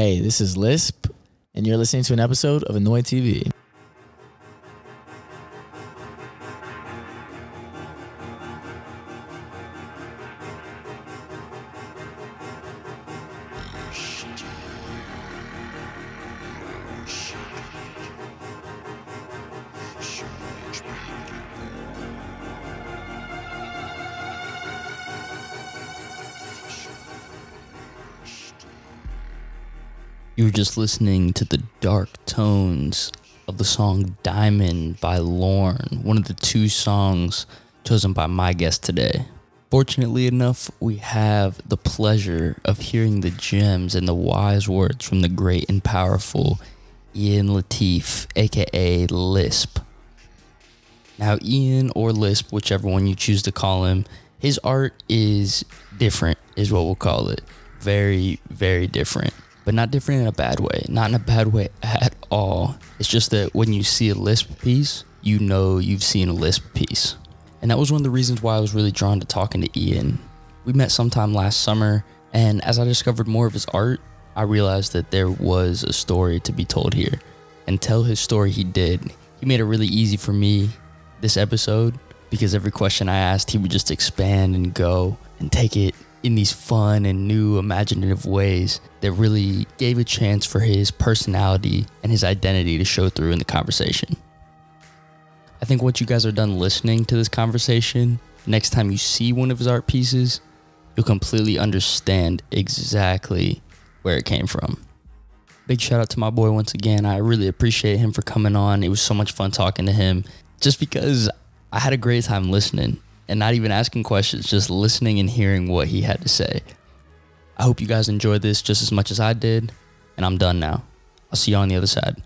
Hey, this is Lisp, and you're listening to an episode of ANoiD TV. Just listening to the dark tones of the song Diamond by Lorne, one of the two songs chosen by my guest today. Fortunately enough, we have the pleasure of hearing the gems and the wise words from the great and powerful Ian Lateef, aka Lisp. Now, Ian or Lisp, whichever one you choose to call him, his art is different, is what we'll call it. Very, very different but not different in a bad way. Not in a bad way at all. It's just that when you see a Lisp piece, you know you've seen a Lisp piece. And that was one of the reasons why I was really drawn to talking to Ian. We met sometime last summer, and as I discovered more of his art, I realized that there was a story to be told here. And tell his story he did. He made it really easy for me this episode because every question I asked, he would just expand and go and take it in these fun and new imaginative ways that really gave a chance for his personality and his identity to show through in the conversation. I think once you guys are done listening to this conversation, next time you see one of his art pieces, you'll completely understand exactly where it came from. Big shout out to my boy once again. I really appreciate him for coming on. It was so much fun talking to him just because I had a great time listening and not even asking questions, just listening and hearing what he had to say. I hope you guys enjoyed this just as much as I did, and I'm done now. I'll see you on the other side.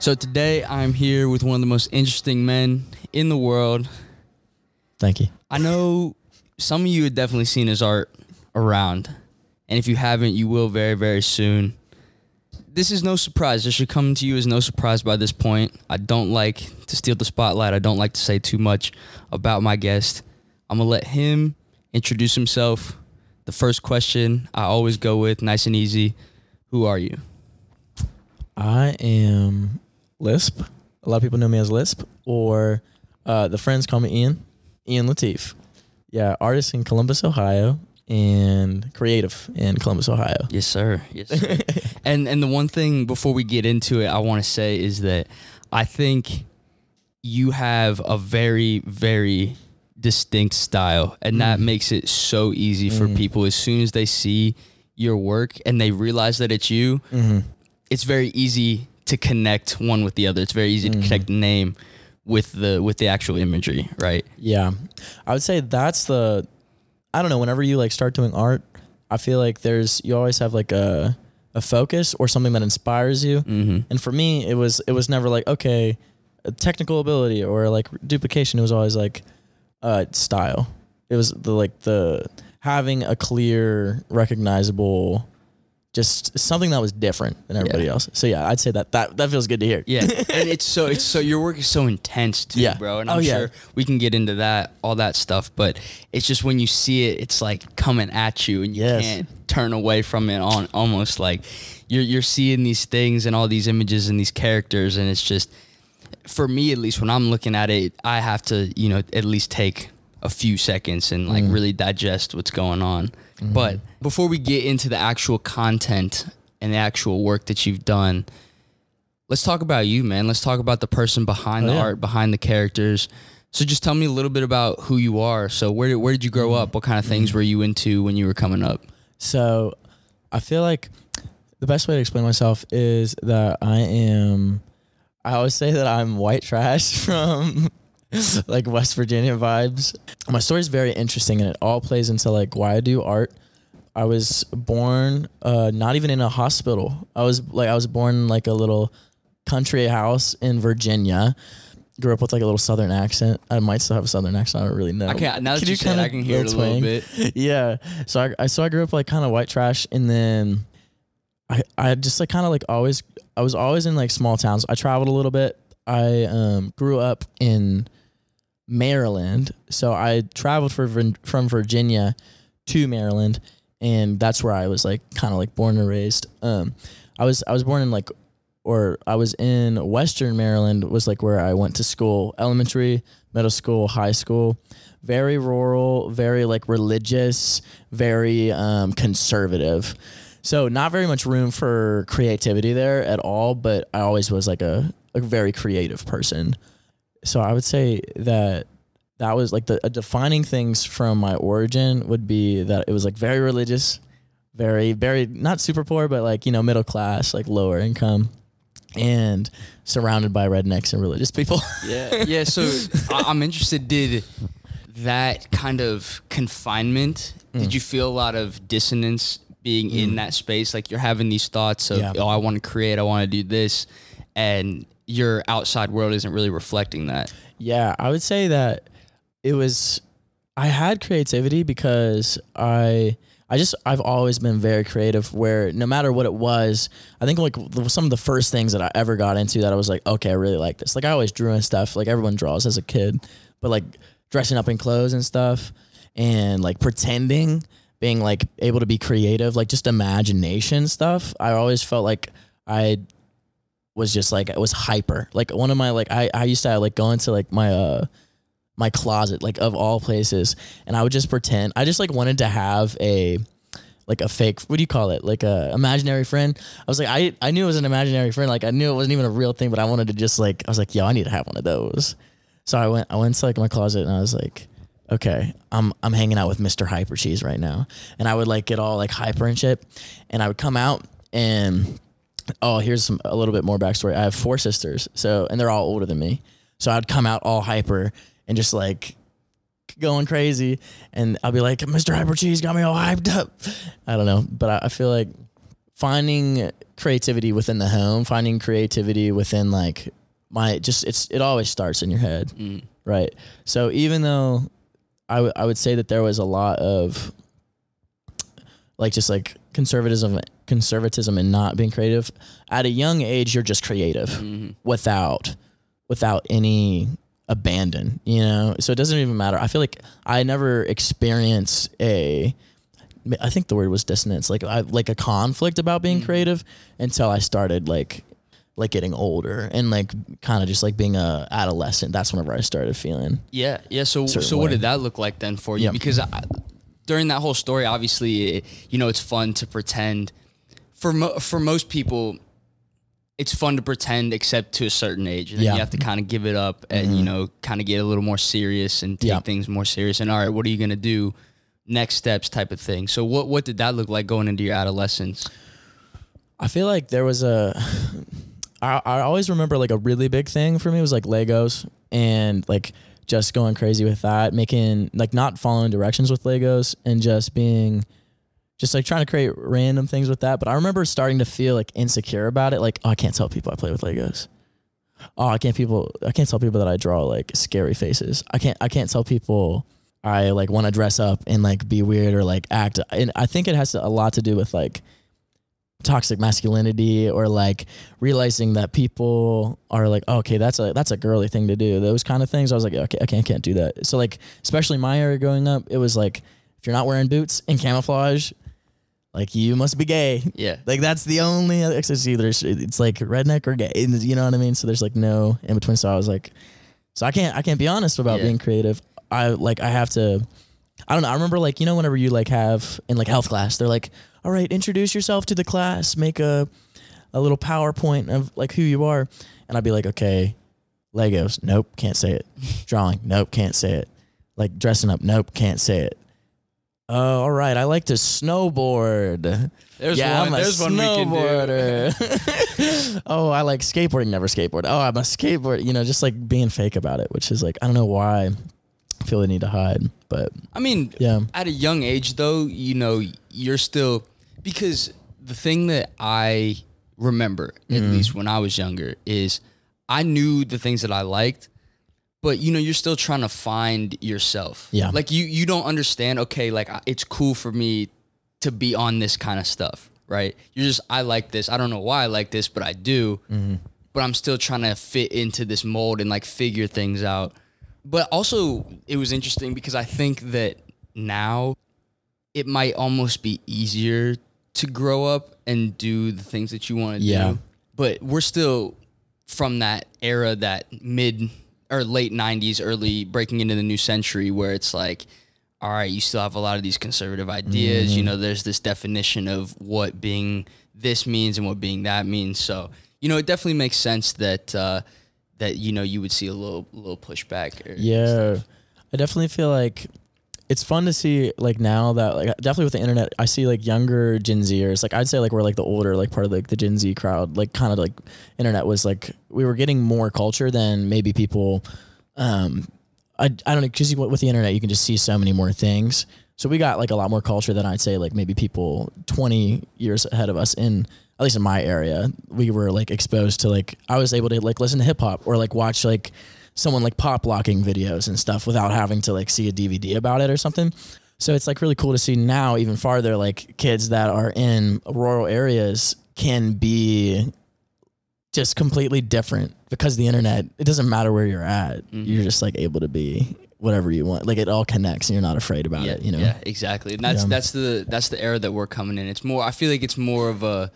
So today I'm here with one of the most interesting men in the world. Thank you. I know some of you have definitely seen his art around. And if you haven't, you will very, very soon. This is no surprise. This should come to you as no surprise by this point. I don't like to steal the spotlight. I don't like to say too much about my guest. I'm going to let him introduce himself. The first question I always go with, nice and easy Who are you? I am Lisp. A lot of people know me as Lisp, or uh, the friends call me Ian. Ian Lateef. Yeah, artist in Columbus, Ohio, and creative in Columbus, Ohio. Yes, sir. Yes, sir. and and the one thing before we get into it, I want to say is that I think you have a very very distinct style, and that mm. makes it so easy for mm. people as soon as they see your work and they realize that it's you. Mm-hmm. It's very easy to connect one with the other. It's very easy to connect the name with the with the actual imagery, right? Yeah, I would say that's the. I don't know. Whenever you like start doing art, I feel like there's you always have like a a focus or something that inspires you. Mm-hmm. And for me, it was it was never like okay, a technical ability or like duplication. It was always like uh, style. It was the like the having a clear, recognizable, just something that was different than everybody Yeah. else. So yeah, I'd say that that that feels good to hear. Yeah, and it's so it's so your work is so intense too, Yeah. bro. And Oh, I'm yeah. sure we can get into that, all that stuff. But it's just when you see it, it's like coming at you, and you Yes. can't turn away from it. On almost like you're you're seeing these things and all these images and these characters, and it's just for me at least when I'm looking at it, I have to you know at least take a few seconds and like mm. really digest what's going on. Mm-hmm. But before we get into the actual content and the actual work that you've done, let's talk about you, man. Let's talk about the person behind Oh, the yeah. art, behind the characters. So just tell me a little bit about who you are. So where did, where did you grow mm-hmm. up? What kind of things mm-hmm. were you into when you were coming up? So I feel like the best way to explain myself is that I am I always say that I'm white trash from like West Virginia vibes. My story is very interesting and it all plays into like why I do art. I was born uh, not even in a hospital. I was like I was born in like a little country house in Virginia grew up with like a little southern accent. I might still have a southern accent. I don't really know. I can't. Now that you, you said, I can hear it a little twang? bit. yeah. So I, I so I grew up like kind of white trash, and then I I just like kind of like always I was always in like small towns. I traveled a little bit. I um grew up in Maryland, so I traveled for, from Virginia to Maryland, and that's where I was like kind of like born and raised. Um, I was I was born in like, or I was in Western Maryland was like where I went to school, elementary, middle school, high school. Very rural, very like religious, very um, conservative. So not very much room for creativity there at all. But I always was like a, a very creative person. So I would say that that was like the defining things from my origin would be that it was like very religious, very very not super poor, but like you know middle class, like lower income, and surrounded by rednecks and religious people. Yeah, yeah. So I, I'm interested. Did that kind of confinement? Mm. Did you feel a lot of dissonance being in that space? Like you're having these thoughts of, Yeah. oh, I want to create, I want to do this, and your outside world isn't really reflecting that. Yeah, I would say that it was I had creativity because I I just I've always been very creative where no matter what it was, I think like some of the first things that I ever got into that I was like, okay, I really like this. Like I always drew and stuff, like everyone draws as a kid, but like dressing up in clothes and stuff and like pretending being like able to be creative, like just imagination stuff. I always felt like I was just like it was hyper. Like one of my like I I used to like go into like my uh my closet like of all places and I would just pretend I just like wanted to have a like a fake what do you call it like a imaginary friend I was like I I knew it was an imaginary friend like I knew it wasn't even a real thing but I wanted to just like I was like yo I need to have one of those so I went I went to like my closet and I was like okay I'm I'm hanging out with Mr. Hyper Cheese right now and I would like get all like hyper and shit and I would come out and oh, here's some a little bit more backstory. I have four sisters, so and they're all older than me. So I'd come out all hyper and just like going crazy, and I'll be like, "Mr. Hyper Cheese got me all hyped up." I don't know, but I, I feel like finding creativity within the home, finding creativity within like my just it's it always starts in your head, Mm. right? So even though I w- I would say that there was a lot of like just like conservatism conservatism and not being creative at a young age you're just creative Mhm. without without any abandon you know so it doesn't even matter i feel like i never experienced a i think the word was dissonance like I, like a conflict about being Mhm. creative until i started like like getting older and like kind of just like being a adolescent that's whenever i started feeling Yeah, yeah. So, so what did that look like then for you? Yeah. Because I, during that whole story, obviously, it, you know, it's fun to pretend. For mo- for most people, it's fun to pretend, except to a certain age, and Yeah. you have to kind of give it up and mm-hmm. you know, kind of get a little more serious and take Yeah. things more serious. And all right, what are you gonna do? Next steps, type of thing. So, what what did that look like going into your adolescence? I feel like there was a. I, I always remember like a really big thing for me was like Legos and like just going crazy with that, making like not following directions with Legos and just being just like trying to create random things with that. But I remember starting to feel like insecure about it. Like, oh, I can't tell people I play with Legos. Oh, I can't people I can't tell people that I draw like scary faces. I can't I can't tell people I like want to dress up and like be weird or like act. And I think it has a lot to do with like toxic masculinity or like realizing that people are like oh, okay that's a that's a girly thing to do those kind of things. I was like okay i can't, can't do that. So like especially my area growing up it was like if you're not wearing boots and camouflage like you must be gay. Yeah, like that's the only it's either it's like redneck or gay you know what i mean? So there's like no in between. So i was like so i can't i can't be honest about Yeah. being creative. I like i have to i don't know i remember like you know whenever you like have in like health class they're like all right introduce yourself to the class make a a little powerpoint of like who you are and i'd be like okay legos nope can't say it drawing nope can't say it like dressing up nope can't say it Oh, all right. I like to snowboard there's yeah, one. I'm a there's one we can do. snowboarder. oh, I like skateboarding, never skateboard. Oh, I'm a skateboard. You know, just like being fake about it, which is like I don't know why I feel the need to hide, but I mean, yeah, at a young age though you know you're still because the thing that i remember at Mhm. least when i was younger is i knew the things that i liked but you know you're still trying to find yourself. Yeah. Like you you don't understand. Okay, like it's cool for me to be on this kind of stuff, right? You're just I like this. I don't know why I like this, but I do. But I'm still trying to fit into this mold and like figure things out. But also, it was interesting because I think that now it might almost be easier to grow up and do the things that you want to Yeah. do. But we're still from that era, that mid or late 90s, early breaking into the new century, where it's like, all right, you still have a lot of these conservative ideas. You know, there's this definition of what being this means and what being that means. So, you know, it definitely makes sense that, uh, that you know you would see a little little pushback. Or Yeah, I definitely feel like it's fun to see like now that like definitely with the internet, I see like younger Gen Zers. Like I'd say like we're like the older like part of like the Gen Z crowd. Like kind of like internet was like we were getting more culture than maybe people. Um, I I don't know because with the internet you can just see so many more things. So we got like a lot more culture than I'd say like maybe people twenty years ahead of us in at least in my area. We were like exposed to like I was able to like listen to hip hop or like watch like someone like pop locking videos and stuff without having to like see a DVD about it or something. So it's like really cool to see now even farther like kids that are in rural areas can be just completely different because the internet it doesn't matter where you're at. Mm-hmm. You're just like able to be whatever you want. Like it all connects and you're not afraid about yeah, it, you know. Yeah, exactly. And that's Yeah. that's the that's the era that we're coming in. It's more. I feel like it's more of a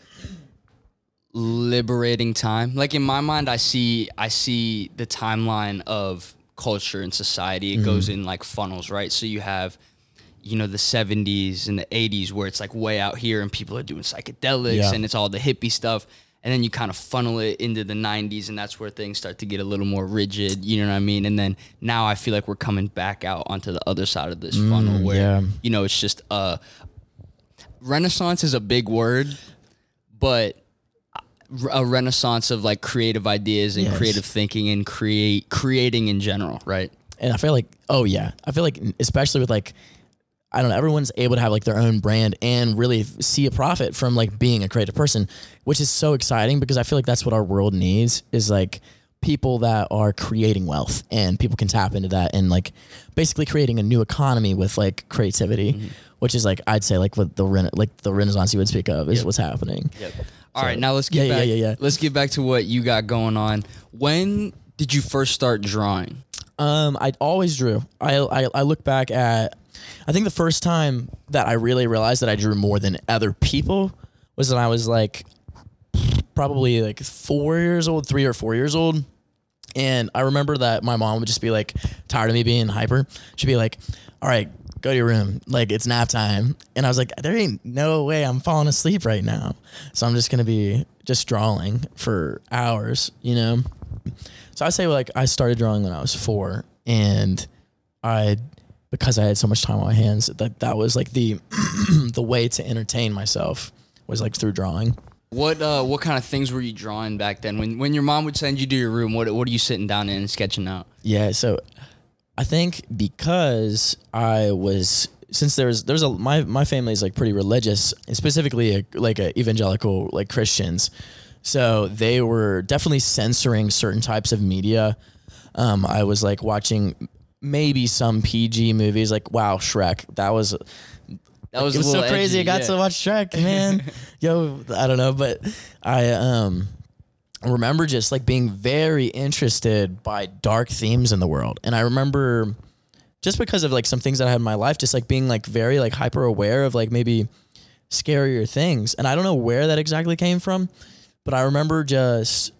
liberating time. Like in my mind, I see I see the timeline of culture and society. It goes Mm-hmm. in like funnels, right? So you have. You know the '70s and the '80s, where it's like way out here, and people are doing psychedelics, Yeah. and it's all the hippie stuff. And then you kind of funnel it into the '90s, and that's where things start to get a little more rigid. You know what I mean? And then now I feel like we're coming back out onto the other side of this funnel, where Mm, yeah. you know it's just uh renaissance is a big word but a renaissance of like creative ideas and Yes. creative thinking and create creating in general right? And I feel like, oh yeah, I feel like especially with like, I don't know, everyone's able to have like their own brand and really see a profit from like being a creative person, which is so exciting because I feel like that's what our world needs is like people that are creating wealth and people can tap into that and like basically creating a new economy with like creativity, mm-hmm. which is like I'd say like what the rena- like the renaissance you would speak of is what's happening. All right now let's get Yeah, back yeah, yeah, yeah. let's get back to what you got going on when did you first start drawing Um, I always drew. I, I I look back at, I think the first time that I really realized that I drew more than other people was when I was like, probably like four years old, three or four years old, and I remember that my mom would just be like tired of me being hyper. She'd be like, "All right, go to your room. Like it's nap time." And I was like, "There ain't no way I'm falling asleep right now." So I'm just gonna be just drawing for hours, you know. So I say like I started drawing when I was four, and I because I had so much time on my hands that that was like the the way to entertain myself was like through drawing. what uh what kind of things were you drawing back then when when your mom would send you to your room what what are you sitting down in and sketching out Yeah, so I think because I was since there's there's a my my family is like pretty religious, specifically a, like a evangelical like Christians. So they were definitely censoring certain types of media. Um, I was like watching maybe some PG movies, like wow, Shrek. That was that was, was so crazy. edgy, I got yeah. to watch Shrek, man. Yo, I don't know, but I um remember just like being very interested by dark themes in the world, and I remember just because of like some things that I had in my life, just like being like very like hyper aware of like maybe scarier things, and I don't know where that exactly came from, but I remember just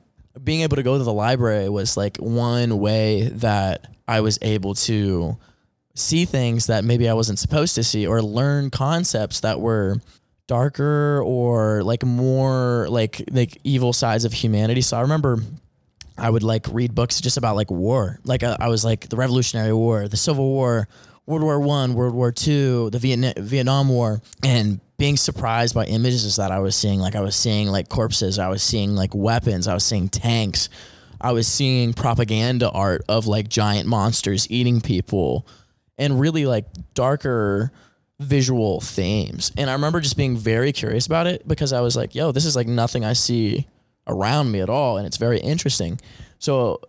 being able to go to the library was like one way that I was able to see things that maybe I wasn't supposed to see or learn concepts that were darker or like more like like evil sides of humanity. So I remember I would like read books just about like war. Like uh, I, was like the Revolutionary War, the Civil War, World War One, World War Two, the Vietnam Vietnam War, and being surprised by images that I was seeing. Like I was seeing like corpses, I was seeing like weapons, I was seeing tanks, I was seeing propaganda art of like giant monsters eating people, and really like darker visual themes. And I remember just being very curious about it because I was like, yo, this is like nothing I see around me at all. And it's very interesting. So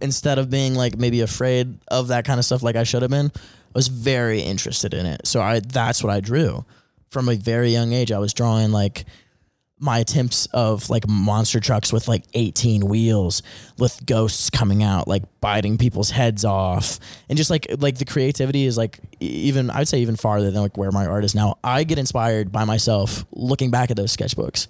instead of being like maybe afraid of that kind of stuff like I should have been, I was very interested in it. So I that's what I drew. From a very young age, I was drawing like my attempts of like monster trucks with like 18 wheels with ghosts coming out like biting people's heads off. And just like like the creativity is like even i'd say even farther than like where my art is now. I get inspired by myself looking back at those sketchbooks.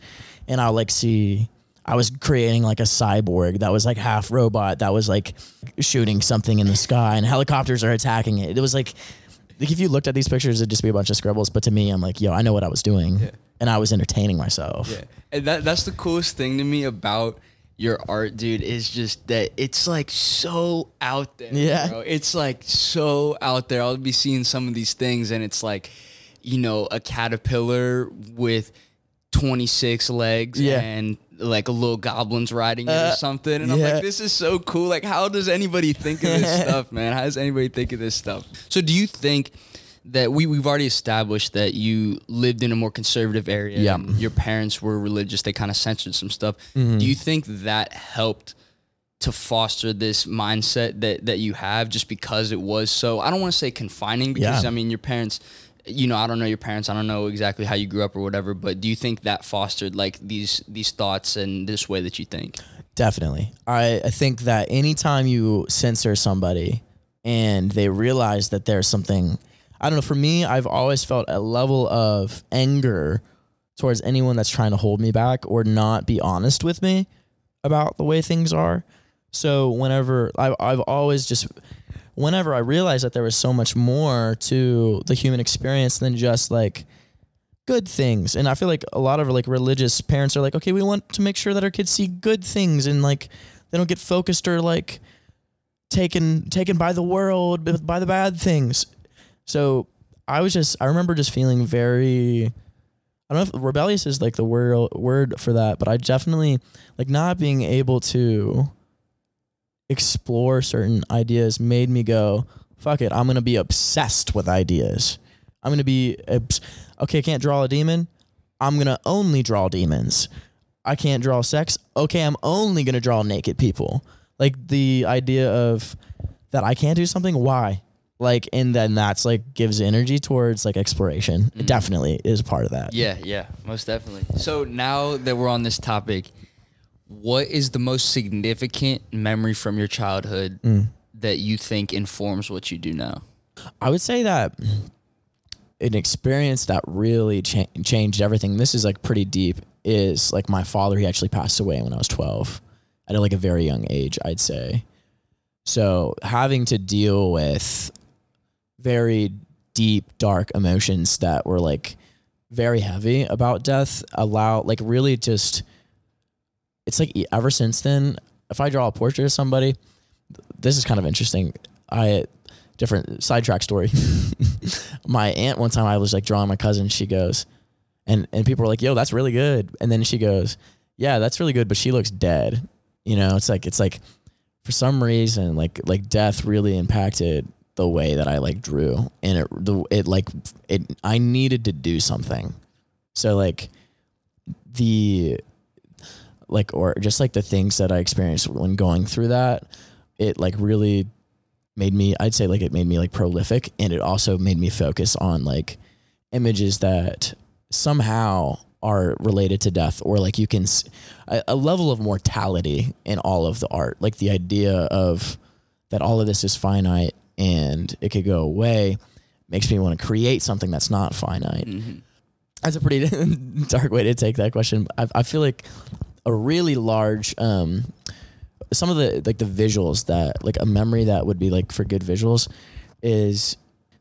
And i'll like see i was creating like a cyborg that was like half robot that was like shooting something in the sky and helicopters are attacking it. It was like like if you looked at these pictures it'd just be a bunch of scribbles. But to me i'm like yo i know what i was doing. Yeah. And i was entertaining myself Yeah, and that that's the coolest thing to me about your art, dude. Is just that it's like so out there. Yeah. bro. it's like so out there. I'll be seeing some of these things, and it's like, you know, a caterpillar with twenty six legs, Yeah. and like a little goblin's riding it Uh, or something. And I'm like, this is so cool. Like, how does anybody think of this stuff, man? How does anybody think of this stuff? So, do you think? That we we've already established that you lived in a more conservative area. Yeah. your parents were religious. They kind of censored some stuff. Mm-hmm. Do you think that helped to foster this mindset that that you have just because it was so I don't want to say confining because Yeah. I mean your parents you know I don't know your parents I don't know exactly how you grew up or whatever but do you think that fostered like these these thoughts and this way that you think Definitely. I, I think that anytime you censor somebody and they realize that there's something, I don't know, for me, I've always felt a level of anger towards anyone that's trying to hold me back or not be honest with me about the way things are. So whenever I've, I've always just, whenever I realized that there was so much more to the human experience than just like, good things and i feel like a lot of like religious parents are like okay we want to make sure that our kids see good things and like they don't get focused or like taken taken by the world by the bad things so i was just i remember just feeling very i don't know if rebellious is like the word word for that but i definitely like not being able to explore certain ideas made me go fuck it i'm gonna be obsessed with ideas. I'm gonna be obs- okay i can't draw a demon. I'm gonna only draw demons. I can't draw sex. Okay i'm only gonna draw naked people. Like the idea of that i can't do something? Why like and then that's like gives energy towards like exploration it mm-hmm. definitely is part of that yeah yeah most definitely so now that we're on this topic what is the most significant memory from your childhood mm. that you think informs what you do now I would say that an experience that really cha- changed everything. This is like pretty deep. Is like my father. He actually passed away when I was twelve, at like a very young age. I'd say. So having to deal with very deep, dark emotions that were like very heavy about death allow like really just. It's like ever since then, if I draw a portrait of somebody, this is kind of interesting. I different sidetrack story. my aunt one time I was like drawing my cousin. She goes, and and people were like, "Yo, that's really good." And then she goes, "Yeah, that's really good, but she looks dead." You know, it's like it's like for some reason like like death really impacted the way that I like drew, and it the it like it I needed to do something. So like the like or just like the things that I experienced when going through that, it like really made me I'd say like it made me like prolific and it also made me focus on like images that somehow are related to death or like you can a, a level of mortality in all of the art like the idea of that all of this is finite and it could go away makes me want to create something that's not finite that's a pretty dark way to take that question. I, I feel like a really large, um, some of the like the visuals that like a memory that would be like for good visuals is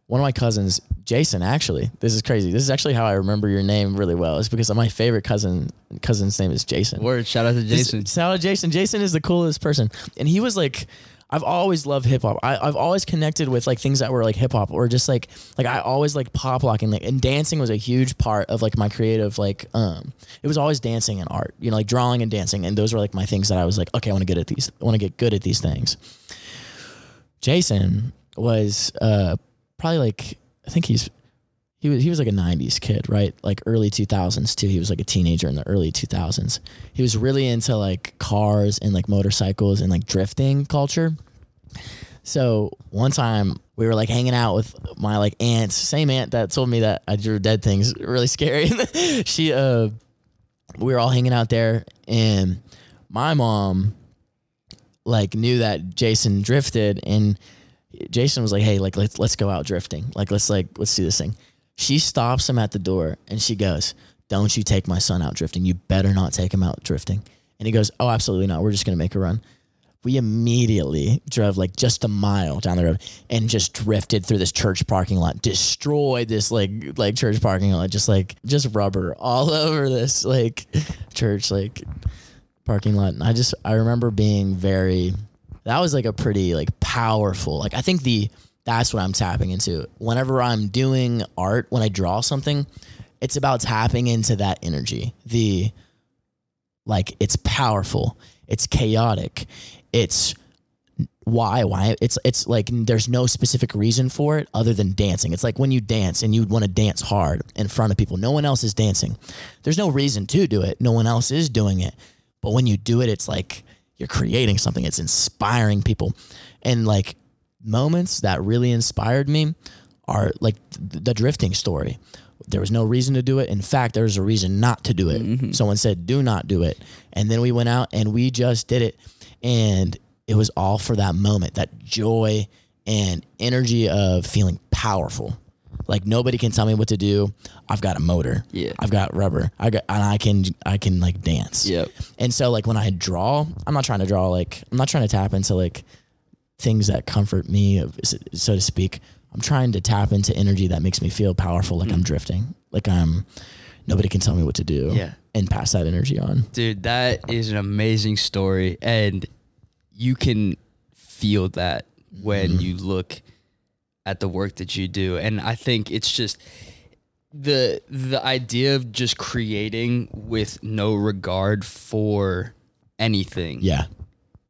one of my cousins, Jason. Actually, this is crazy. This is actually how I remember your name really well. It's because my favorite cousin cousin's name is Jason. word shout out to jason Shout out to Jason. Jason is the coolest person, and he was like, I've always loved hip hop. I've always connected with like things that were like hip hop or just like like I always like pop locking like and dancing was a huge part of like my creative like um it was always dancing and art you know like drawing and dancing and those were like my things that I was like okay I want to get at these I want to get good at these things. Jason was uh probably like I think he's he was he was like a 90s kid, right? Like early 2000s too. He was like a teenager in the early 2000s. He was really into like cars and like motorcycles and like drifting culture. So one time we were like hanging out with my like aunt same aunt that told me that I drew dead things really scary. she uh we were all hanging out there and my mom like knew that Jason drifted and Jason was like, "Hey, like let's let's go out drifting. Like let's like let's do this thing." She stops him at the door and she goes, "Don't you take my son out drifting. You better not take him out drifting." And he goes, "Oh, absolutely not. We're just going to make a run." We immediately drove like just a mile down the road and just drifted through this church parking lot, destroyed this like like church parking lot, just like just rubber all over this like church like parking lot. And I just I remember being very that was like a pretty like powerful like I think the that's what I'm tapping into. Whenever I'm doing art, when I draw something, it's about tapping into that energy. The like it's powerful, it's chaotic, it's why why? It's it's like there's no specific reason for it other than dancing. It's like when you dance and you want to dance hard in front of people. No one else is dancing. There's no reason to do it. No one else is doing it. But when you do it it's like you're creating something. It's inspiring people. And like moments that really inspired me are like the drifting story. There was no reason to do it. In fact there was a reason not to do it. Mm-hmm. Someone said do not do it. And then we went out and we just did it. And it was all for that moment that joy and energy of feeling powerful. Like nobody can tell me what to do. I've got a motor. Yeah. i've got rubber. I got and i can i can like dance. Yep. and so like when I draw, I'm not trying to draw like I'm not trying to tap into like things that comfort me, so to speak. I'm trying to tap into energy that makes me feel powerful, like I'm mm. drifting, like I'm. Nobody can tell me what to do. Yeah. and pass that energy on. Dude, that is an amazing story. And you can feel that when mm-hmm. you look at the work that you do. And I think it's just the the idea of just creating with no regard for anything Yeah,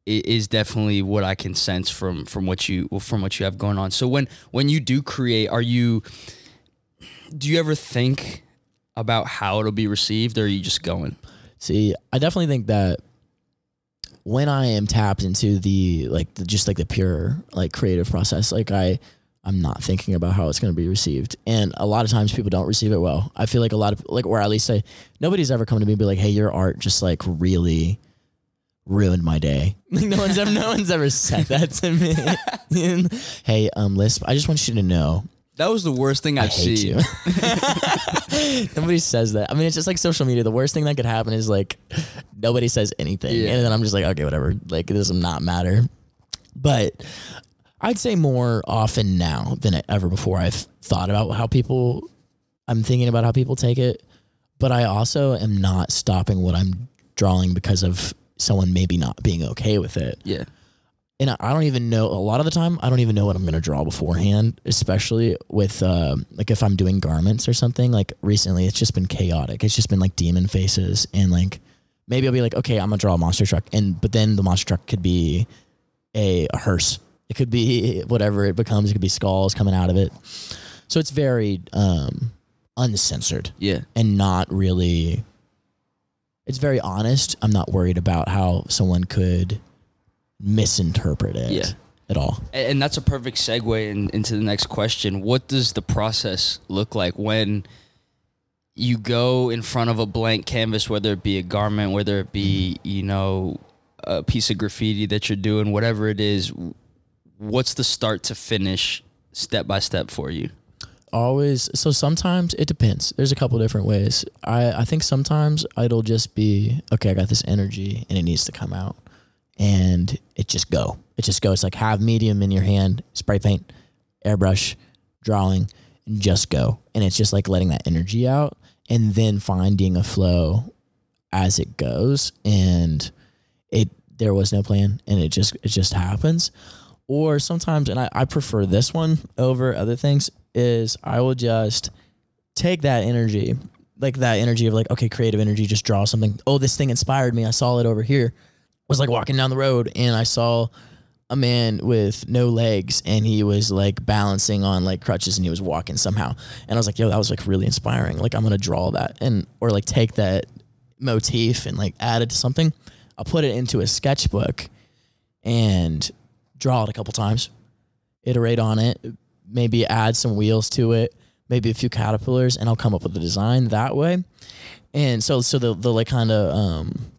is definitely what I can sense from from what you from what you have going on. So when when you do create, are you do you ever think about how it'll be received or are you just going? See, I definitely think that when I am tapped into the like the, just like the pure like creative process, like I I'm not thinking about how it's going to be received, and a lot of times people don't receive it well. I feel like a lot of like, or at least I nobody's ever come to me and be like, "Hey, your art just like really ruined my day." Like no one's ever no one's ever said that to me. Hey, um, Lisp, I just want you to know That was the worst thing I I've hate seen. you. nobody says that. I mean, it's just like social media. The worst thing that could happen is like nobody says anything, Yeah. and then I'm just like, okay, whatever. Like it does not matter. But I'd say more often now than ever before. I've thought about how people. I'm thinking about how people take it, but I also am not stopping what I'm drawing because of someone maybe not being okay with it Yeah. and I- I don't even know a lot of the time I don't even know what I'm gonna draw beforehand, especially with uh, like if I'm doing garments or something. Like recently, it's just been chaotic. It's just been like demon faces and like maybe I'll be like, okay, I'm gonna draw a monster truck, and but then the monster truck could be a, a hearse. It could be whatever it becomes. It could be skulls coming out of it. So it's very um, uncensored Yeah. and not really it's very honest i'm not worried about how someone could misinterpret it Yeah. at all And that's a perfect segue in, into the next question. What does the process look like when you go in front of a blank canvas, whether it be a garment, whether it be, you know, a piece of graffiti that you're doing, whatever it is, what's the start to finish step by step for you? Always so sometimes it depends. There's a couple different ways. I i think sometimes it'll just be okay i got this energy and it needs to come out and it just go. It just goes. Like have medium in your hand spray paint airbrush drawing and just go. And it's just like letting that energy out and then finding a flow as it goes. And it there was no plan and it just it just happens. Or sometimes and I, I prefer this one over other things is i will just take that energy like that energy of like okay creative energy just draw something oh this thing inspired me i saw it over here I was like walking down the road and i saw a man with no legs and he was like balancing on like crutches and he was walking somehow. And I was like, yo, that was like really inspiring. Like I'm gonna draw that and or like take that motif and like add it to something. I'll put it into a sketchbook and draw it a couple times, iterate on it, maybe add some wheels to it, maybe a few caterpillars, and I'll come up with a design that way. And so, so the the like kind of um,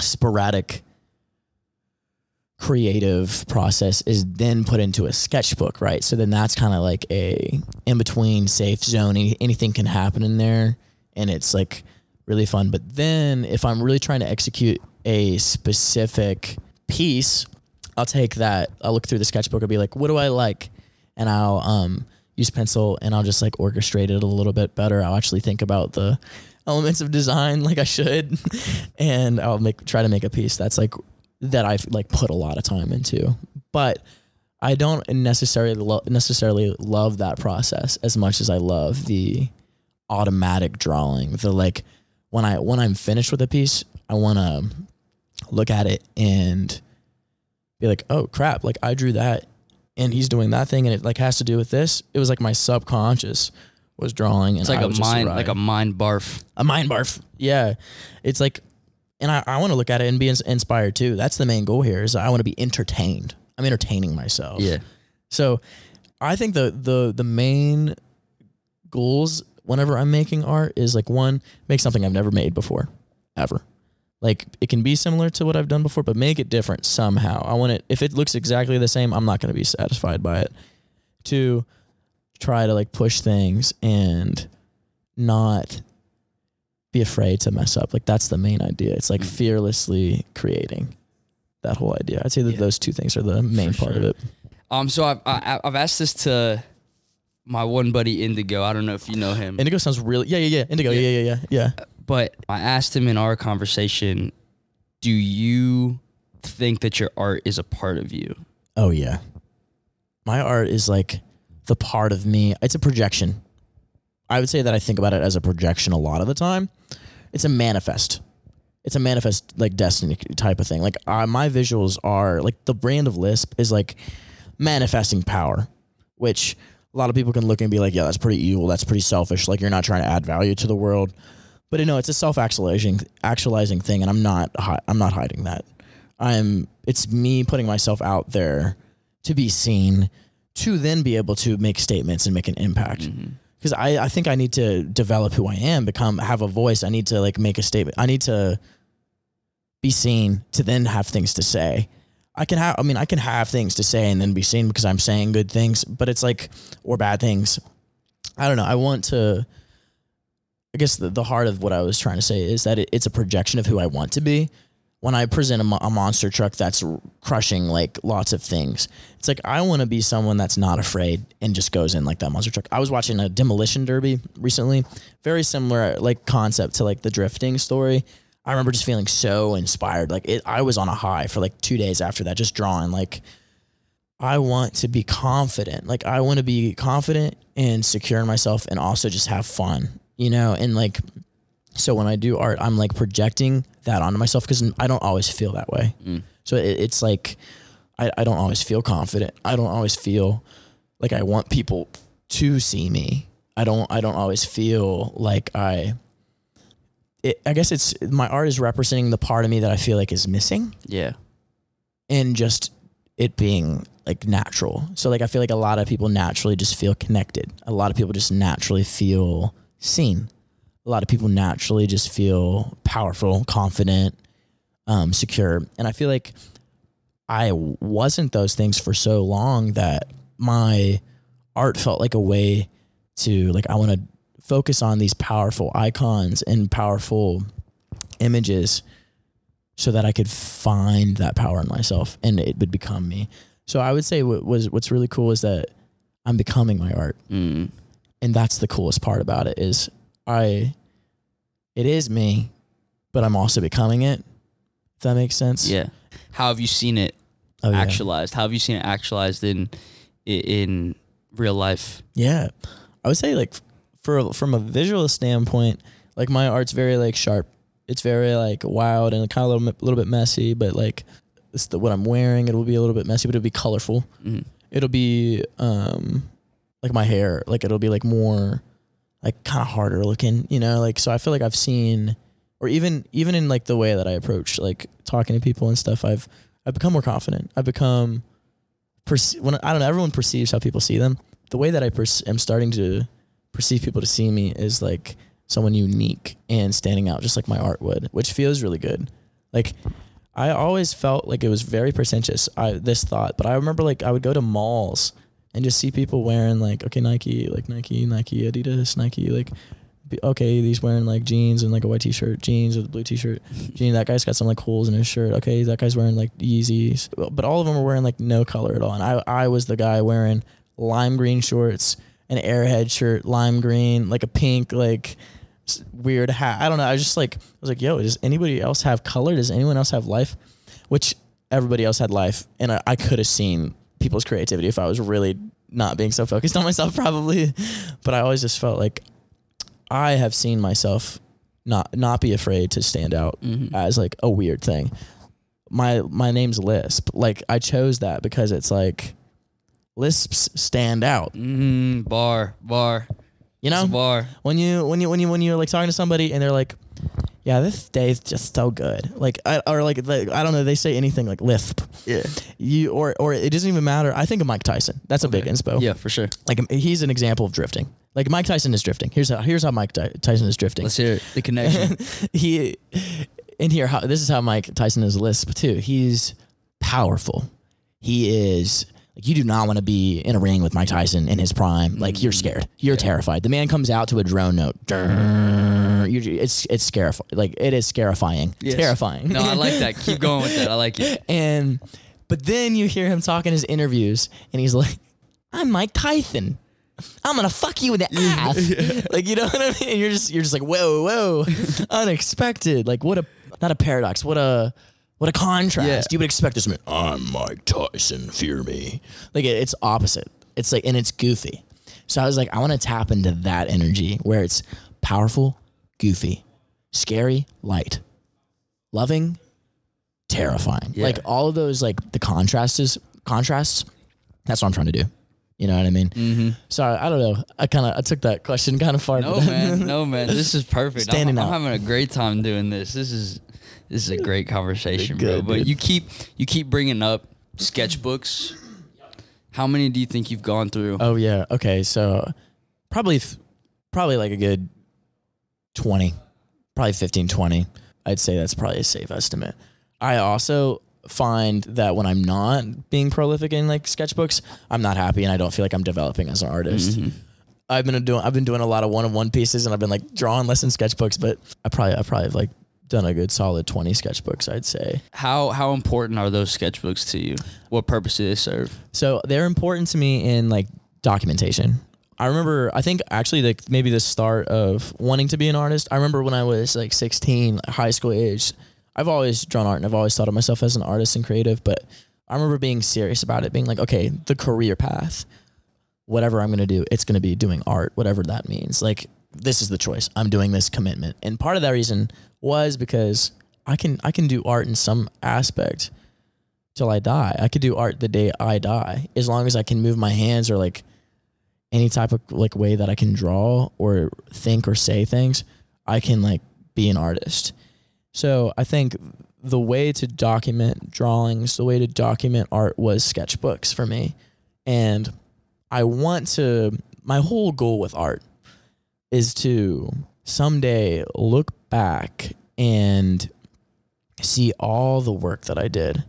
sporadic creative process is then put into a sketchbook, right? So then that's kind of like a in between safe zone. Any- Anything can happen in there, and it's like really fun. But then if I'm really trying to execute a specific piece, I'll take that. I'll look through the sketchbook and be like, what do I like? And I'll um, use pencil and I'll just like orchestrate it a little bit better. I'll actually think about the elements of design like I should, and I'll make try to make a piece that's like that I've like put a lot of time into. But I don't necessarily lo- necessarily love that process as much as I love the automatic drawing. The like when I when I'm finished with a piece, I want to look at it and be like, "Oh crap, like I drew that and he's doing that thing and it like has to do with this." It was like my subconscious was drawing and It's like a mind, like a mind barf. a mind barf. Yeah. It's like and I, I want to look at it and be ins- inspired too. That's the main goal here is I want to be entertained. I'm entertaining myself. Yeah. So I think the the the main goals whenever I'm making art is like one, make something I've never made before, ever. Like it can be similar to what I've done before, but make it different somehow. I want it if it looks exactly the same, I'm not going to be satisfied by it. To try to like push things and not be afraid to mess up. Like that's the main idea. It's like Mm. fearlessly creating that whole idea. I'd say that Yeah. those two things are the main For part of it. Um. So I've I, I've asked this to my one buddy Indigo. I don't know if you know him, Indigo sounds really yeah yeah yeah Indigo yeah yeah yeah yeah yeah. But I asked him in our conversation, "Do you think that your art is a part of you?" Oh yeah. My art is like the part of me. It's a projection. I would say that I think about it as a projection a lot of the time. It's a manifest. It's a manifest like destiny type of thing. Like uh, my visuals are like the brand of Lisp is like manifesting power, which a lot of people can look and be like, yeah, that's pretty evil. That's pretty selfish. Like you're not trying to add value to the world. But you know, it's a self-actualizing actualizing thing, and I'm not hi- I'm not hiding that. I'm it's me putting myself out there to be seen, to then be able to make statements and make an impact. Mm-hmm. Because I, I think I need to develop who I am, become have a voice. I need to like make a statement. I need to be seen to then have things to say. I can have I mean I can have things to say and then be seen because I'm saying good things, but it's like or bad things. I don't know. I want to I guess the, the heart of what I was trying to say is that it, it's a projection of who I want to be. When I present a, a monster truck that's crushing like lots of things, it's like I want to be someone that's not afraid and just goes in like that monster truck. I was watching a demolition derby recently, very similar like concept to like the drifting story. I remember just feeling so inspired. Like it, I was on a high for like two days after that, just drawing. Like I want to be confident. Like I want to be confident and secure in myself, and also just have fun. You know, and like so when I do art, I'm like projecting that onto myself because I don't always feel that way. Mm. So it, it's like I, I don't always feel confident. I don't always feel like I want people to see me. I don't I don't always feel like I it, I guess it's my art is representing the part of me that I feel like is missing Yeah. and just it being like natural. So like I feel like a lot of people naturally just feel connected. A lot of people just naturally feel seen. A lot of people naturally just feel powerful, confident, um, secure. And I feel like I wasn't those things for so long that my art felt like a way to like I want to focus on these powerful icons and powerful images so that I could find that power in myself and it would become me. So I would say what was what's really cool is that I'm becoming my art, Mm. And that's the coolest part about it is I, it is me, but I'm also becoming it. If that makes sense. Yeah. How have you seen it Oh, yeah. actualized? How have you seen it actualized in in real life? Yeah, I would say like for from a visual standpoint, like my art's very like sharp. It's very like wild and kind of a little, little bit messy, but like it's the, what I'm wearing. It'll be a little bit messy, but it'll be colorful. Mhm. It'll be um like my hair, like it'll be like more like kind of harder looking, you know. Like so, I feel like I've seen, or even even in like the way that I approach like talking to people and stuff. I've I've become more confident. I've become perce- when I don't know. Everyone perceives how people see them. The way that I perce- am starting to perceive people to see me is like someone unique and standing out, just like my art would, which feels really good. Like I always felt like it was very pretentious. I this thought, but I remember like I would go to malls and just see people wearing like okay Nike, like Nike, Nike, Adidas, Nike, like okay these wearing like jeans and like a white t-shirt, jeans with a blue t-shirt, jeans. That guy's got some like holes in his shirt. Okay, that guy's wearing like Yeezys, but all of them were wearing like no color at all. And I I was the guy wearing lime green shorts, an Airhead shirt, lime green, like a pink like weird hat. I don't know. I was just like, I was like, yo, does anybody else have color? Does anyone else have life? Which everybody else had life, and I, I could have seen people's creativity if I was really not being so focused on myself, probably. But I always just felt like I have seen myself not not be afraid to stand out Mhm. as like a weird thing. My my name's Lisp. Like I chose that because it's like lisps stand out. Mm, bar, bar. You know, bar. when you when you when you when you're like talking to somebody and they're like, "Yeah, this day is just so good." Like, I, or like, like I don't know, they say anything like lisp. Yeah. You or or it doesn't even matter. I think of Mike Tyson. That's a big inspo. Yeah, for sure. Like um, he's an example of drifting. Like Mike Tyson is drifting. Here's how here's how Mike Ty- Tyson is drifting. Let's hear it. The connection. he in here how this is how Mike Tyson is lisp too. He's powerful. He is like you do not want to be in a ring with Mike Tyson in his prime. Like you're scared. You're terrified. The man comes out to a drone note. Durr. You- It's it's scarifying. Like it is scarifying. Yes. Terrifying. no, I like that. Keep going with that. I like it. and but then you hear him talk in his interviews and he's like, I'm Mike Tyson. I'm gonna fuck you in the ass. Like you know what I mean? And you're just you're just like, whoa, whoa. Unexpected. Like what a not a paradox, what a what a contrast. Yeah. You would expect this man, I'm Mike Tyson, fear me. Like it, it's opposite. It's like and it's goofy. So I was like, I want to tap into that energy where it's powerful, goofy, scary, light, loving, terrifying. Yeah. Like all of those, like the contrasts, is contrasts. That's what I'm trying to do. You know what I mean? Mm-hmm. Sorry, I don't know. I kind of I took that question kind of far. No man, no man. This is perfect. I'm, Standing I'm out. having a great time doing this. This is this is a great conversation, bro. Good, But dude. you keep you keep bringing up sketchbooks. How many do you think you've gone through? Oh yeah. Okay. So probably probably like a good 20, probably 15, 20. I'd say that's probably a safe estimate. I also find that when I'm not being prolific in like sketchbooks, I'm not happy and I don't feel like I'm developing as an artist. Mhm. I've been doing I've been doing a lot of one-on-one pieces and I've been like drawing less in sketchbooks, but I probably I probably have like done a good solid 20 sketchbooks, I'd say. How how important are those sketchbooks to you? What purpose do they serve? So they're important to me in like documentation. I remember, I think actually like maybe the start of wanting to be an artist. I remember when I was like 16, high school age, I've always drawn art and I've always thought of myself as an artist and creative, but I remember being serious about it, being like, okay, the career path, whatever I'm going to do, it's going to be doing art, whatever that means. Like this is the choice. I'm doing this commitment. And part of that reason was because I can I can do art in some aspect till I die. I could do art the day I die as long as I can move my hands or like any type of like way that I can draw or think or say things. I can like be an artist. So I think the way to document drawings, the way to document art was sketchbooks for me. And I want to my whole goal with art is to someday look back and see all the work that I did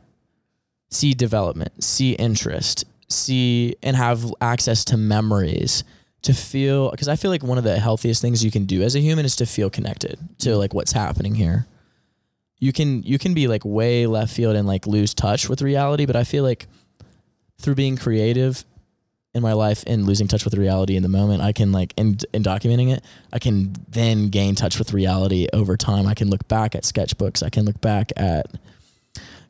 see development, see interest, see and have access to memories to feel because I feel like one of the healthiest things you can do as a human is to feel connected to like what's happening here. You can you can be like way left field and like lose touch with reality, but I feel like through being creative in my life and losing touch with reality in the moment, I can like in in documenting it, I can then gain touch with reality over time. I can look back at sketchbooks, I can look back at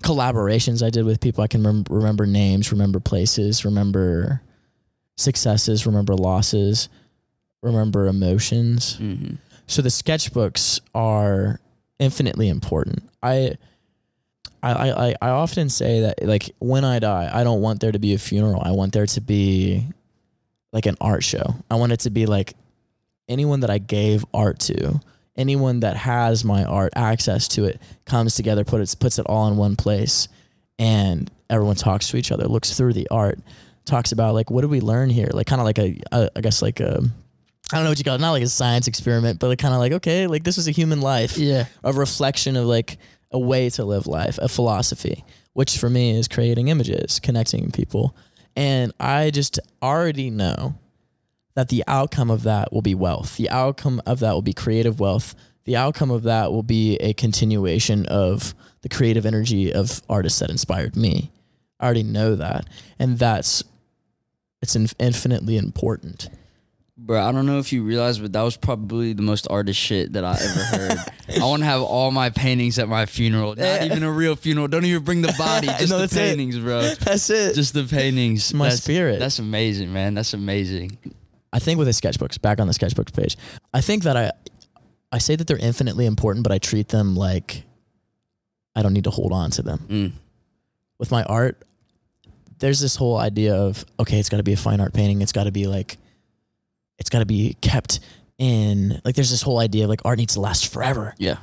collaborations I did with people. I can rem- remember names, remember places, remember successes, remember losses, remember emotions. Mm-hmm. So the sketchbooks are infinitely important. I I, I, I- I often say that like when I die, I don't want there to be a funeral. I want there to be like an art show. I want it to be like anyone that I gave art to, anyone that has my art access to it comes together, put it puts it all in one place, and everyone talks to each other, looks through the art, talks about like what did we learn here, like kind of like a, a I guess like a I don't know what you call it, not like a science experiment, but like kind of like okay, like this is a human life Yeah. a reflection of like a way to live life, a philosophy, which for me is creating images, connecting people. And I just already know that the outcome of that will be wealth. The outcome of that will be creative wealth. The outcome of that will be a continuation of the creative energy of artists that inspired me. I already know that. And that's it's in- infinitely important. Bro, I don't know if you realize, but that was probably the most artist shit that I ever heard. I want to have all my paintings at my funeral. Not eh. even a real funeral. Don't even bring the body. Just No, the that's it. paintings, bro. That's it. Just the paintings. my That's- spirit. That's amazing, man. That's amazing. I think with the sketchbooks, back on the sketchbooks page, I think that I I say that they're infinitely important, but I treat them like I don't need to hold on to them. Mm. With my art, there's this whole idea of okay, it's got to be a fine art painting. It's got to be like it's got to be kept in like there's this whole idea of like art needs to last forever. Yeah.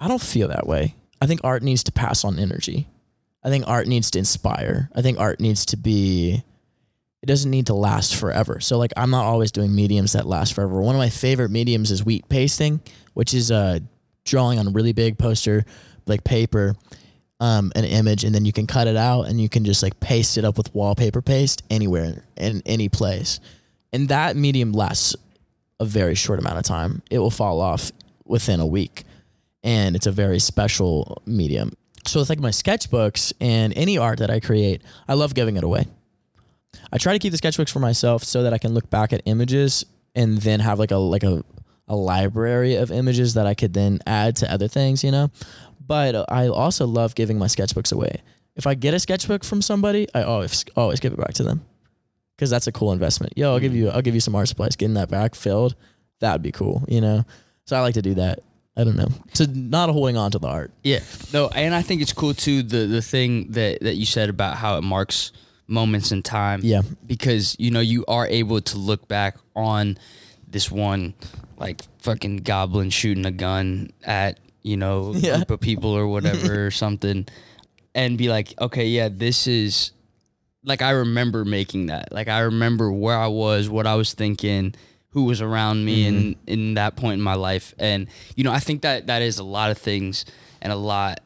I don't feel that way. I think art needs to pass on energy. I think art needs to inspire. I think art needs to be it doesn't need to last forever. So like I'm not always doing mediums that last forever. One of my favorite mediums is wheat pasting, which is uh drawing on a really big poster like paper um an image and then you can cut it out and you can just like paste it up with wallpaper paste anywhere in any place. And that medium lasts a very short amount of time. It will fall off within a week. And it's a very special medium. So with like my sketchbooks and any art that I create, I love giving it away. I try to keep the sketchbooks for myself so that I can look back at images and then have like a like a, a library of images that I could then add to other things, you know. But I also love giving my sketchbooks away. If I get a sketchbook from somebody, I always always give it back to them because that's a cool investment. Yo, I'll give mm. you I'll give you some art supplies. Getting that back filled, that'd be cool, you know. So I like to do that. I don't know. So not holding on to the art. Yeah. No, and I think it's cool too the the thing that that you said about how it marks moments in time. Yeah. Because you know you are able to look back on this one like fucking goblin shooting a gun at, you know, a Yeah. group of people or whatever or something and be like, "Okay, yeah, this is like I remember making that. Like I remember where I was, what I was thinking, who was around me mm-hmm. in in that point in my life. And you know, I think that that is a lot of things and a lot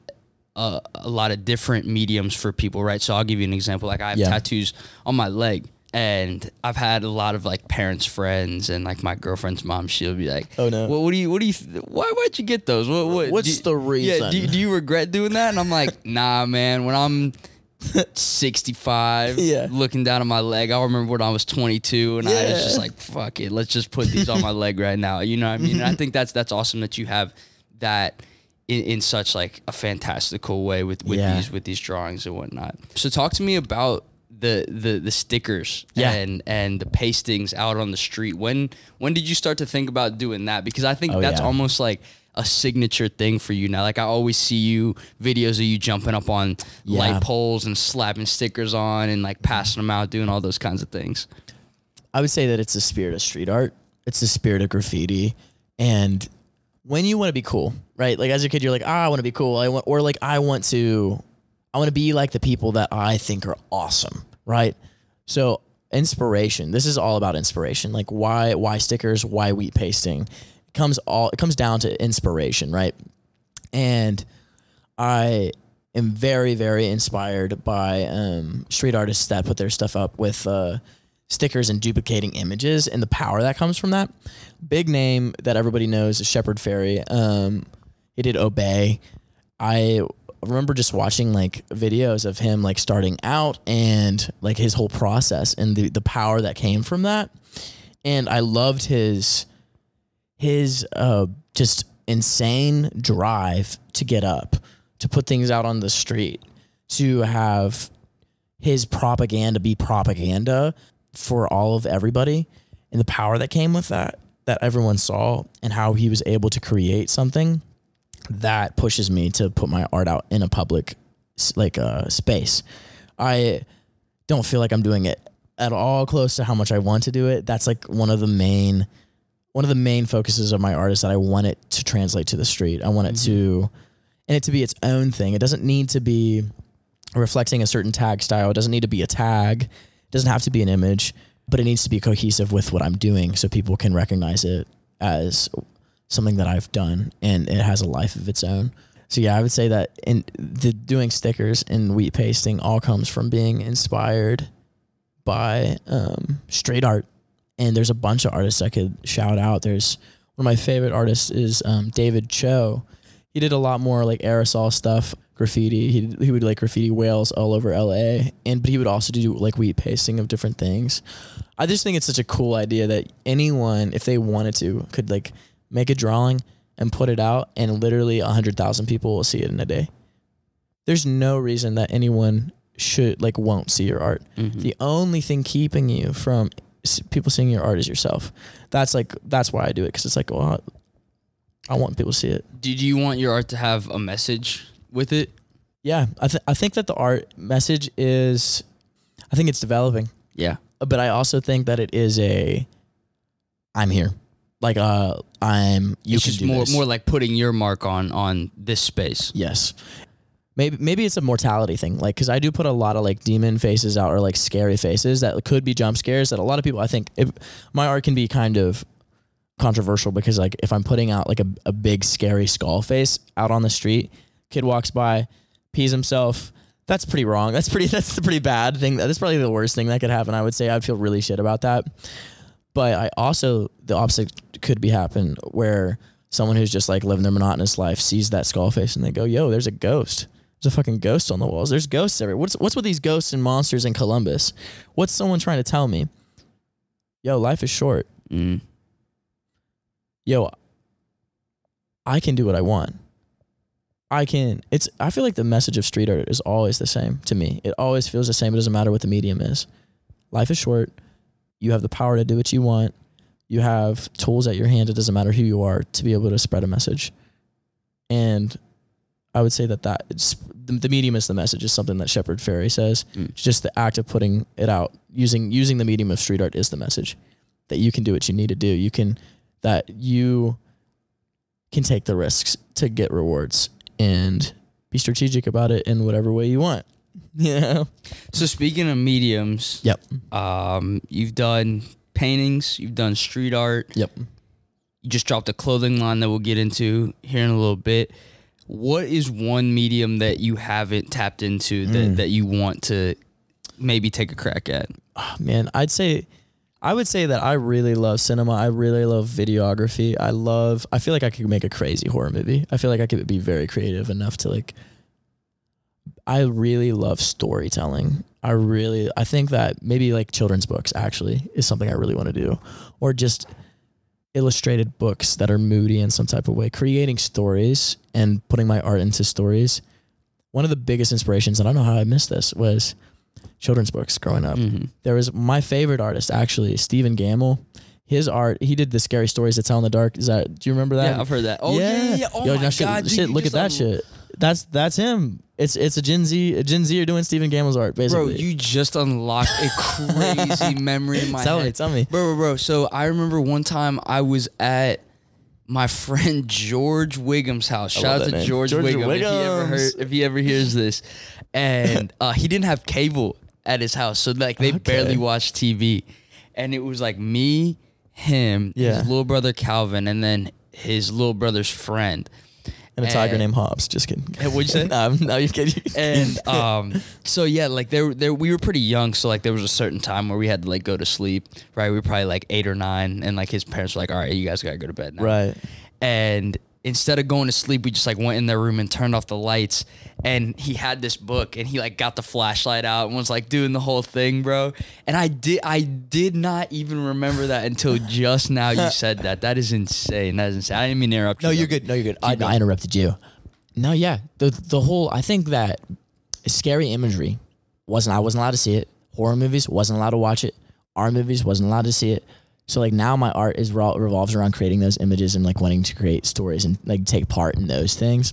uh, a lot of different mediums for people, right? So I'll give you an example. Like I have Yeah. tattoos on my leg. And I've had a lot of like parents' friends and like my girlfriend's mom. She'll be like, Oh, no. well, what do you? What do you? Why? Why'd you get those? What? what What's do the Yeah. Do, reason? do you regret doing that? And I'm like, nah, man. When I'm 65, Yeah. looking down at my leg, I remember when I was 22, and I was just like, fuck it, let's just put these on my leg right now. You know what I mean? And I think that's that's awesome that you have that. In, in such like a fantastical way with, with Yeah. these with these drawings and whatnot. So talk to me about the the the stickers Yeah. and and the pastings out on the street. When when did you start to think about doing that? Because I think Oh, that's yeah. almost like a signature thing for you now. Like I always see you videos of you jumping up on Yeah. light poles and slapping stickers on and like passing them out, doing all those kinds of things. I would say that it's the spirit of street art. It's the spirit of graffiti. And when you want to be cool, right? Like as a kid, you're like, ah, I want to be cool. I want, or like I want to, I want to be like the people that I think are awesome, right? So inspiration. This is all about inspiration. Like why, why stickers? Why wheat pasting? It comes all. It comes down to inspiration, right? And I am very, very inspired by um, street artists that put their stuff up with uh, stickers and duplicating images and the power that comes from that. Big name that everybody knows is Shepard Fairey. Um, he did Obey. I remember just watching like videos of him like starting out and like his whole process and the, the power that came from that. And I loved his his uh, just insane drive to get up, to put things out on the street, to have his propaganda be propaganda for all of everybody, and the power that came with that, that everyone saw, and how he was able to create something that pushes me to put my art out in a public like uh, space. I don't feel like I'm doing it at all close to how much I want to do it. That's like one of the main one of the main focuses of my art is that I want it to translate to the street. I want it to and it to be its own thing. It doesn't need to be reflecting a certain tag style. It doesn't need to be a tag. Doesn't have to be an image, but it needs to be cohesive with what I'm doing so people can recognize it as something that I've done and it has a life of its own. So yeah, I would say that in the doing stickers and wheat pasting all comes from being inspired by um, straight art. And there's a bunch of artists I could shout out. There's one of my favorite artists is um, David Choe. He did a lot more like aerosol stuff, graffiti. He he would like graffiti whales all over LA, and but he would also do like wheat pasting of different things. I just think it's such a cool idea that anyone, if they wanted to, could like make a drawing and put it out, and literally a hundred thousand people will see it in a day. There's no reason that anyone should like won't see your art. Mhm. The only thing keeping you from people seeing your art is yourself. That's like that's why I do it because it's like, well, I want people to see it. Did you want your art to have a message with it? Yeah, I th- I think that the art message is, I think it's developing, Yeah. but I also think that it is a, I'm here, like uh I'm you it's can just do more this. more like putting your mark on on this space. Yes. Maybe maybe it's a mortality thing, like because I do put a lot of like demon faces out or like scary faces that could be jump scares that a lot of people I think if my art can be kind of controversial because like if I'm putting out like a, a big scary skull face out on the street, kid walks by, pees himself. That's pretty wrong. That's pretty. That's a pretty bad thing. That's probably the worst thing that could happen. I would say I'd feel really shit about that. But I also the opposite could be happen where someone who's just like living their monotonous life sees that skull face and they go, "Yo, there's a ghost. There's a fucking ghost on the walls. There's ghosts everywhere. What's what's with these ghosts and monsters in Columbus? What's someone trying to tell me? Yo, life is short. Mm. Yo, I can do what I want. I can. It's. I feel like the message of street art is always the same to me. It always feels the same. It doesn't matter what the medium is. Life is short. You have the power to do what you want. You have tools at your hand. It doesn't matter who you are to be able to spread a message. And I would say that that it's, the, the medium is the message is something that Shepard Fairey says. Mm. Just the act of putting it out using using the medium of street art is the message that you can do what you need to do. You can that you can take the risks to get rewards and be strategic about it in whatever way you want. You know? So speaking of mediums, Yep. um, you've done paintings, you've done street art, Yep. you just dropped a clothing line that we'll get into here in a little bit. What is one medium that you haven't tapped into that, Mm. that you want to maybe take a crack at? Oh, man, I'd say I would say that I really love cinema. I really love videography. I love I feel like I could make a crazy horror movie. I feel like I could be very creative enough to like I really love storytelling. I really I think that maybe like children's books actually is something I really want to do or just illustrated books that are moody in some type of way, creating stories and putting my art into stories. One of the biggest inspirations and I don't know how I missed this was children's books growing up Mhm. there was my favorite artist actually Stephen Gammell. His art, he did the scary stories that tell in the dark. Is that? Do you remember that? Yeah, I've heard that. Oh yeah, yeah. yeah. Oh Yo, my shit, god, shit, you look at that un- shit. That's that's him. It's it's a Gen Z a Gen Z are doing Stephen Gammell's art basically. Bro, you just unlocked a crazy memory in my tell head. me, tell me. Bro, bro, bro. So I remember one time I was at my friend George Wiggum's house. Shout out to name. George, George Wiggum if he ever heard, if he ever hears this. And uh, he didn't have cable at his house, so like they Okay. barely watched TV. And it was like me, him, Yeah. his little brother Calvin, and then his little brother's friend. And a tiger named Hobbs. Just kidding. What'd you say? no, no, you're kidding. and um so yeah like there there we were pretty young so like there was a certain time where we had to like go to sleep right we were probably like eight or nine and like his parents were like all right you guys gotta go to bed now right. and instead of going to sleep we just like went in their room and turned off the lights and he had this book and he like got the flashlight out and was like doing the whole thing bro and i did i did not even remember that until just now you said that that is insane that is insane i didn't mean to interrupt No, you you're good. No, you're good. I. I interrupted you. No, yeah. The the whole I think that scary imagery wasn't I wasn't allowed to see it. Horror movies wasn't allowed to watch it. Art movies wasn't allowed to see it. So like now my art is revolves around creating those images and like wanting to create stories and like take part in those things.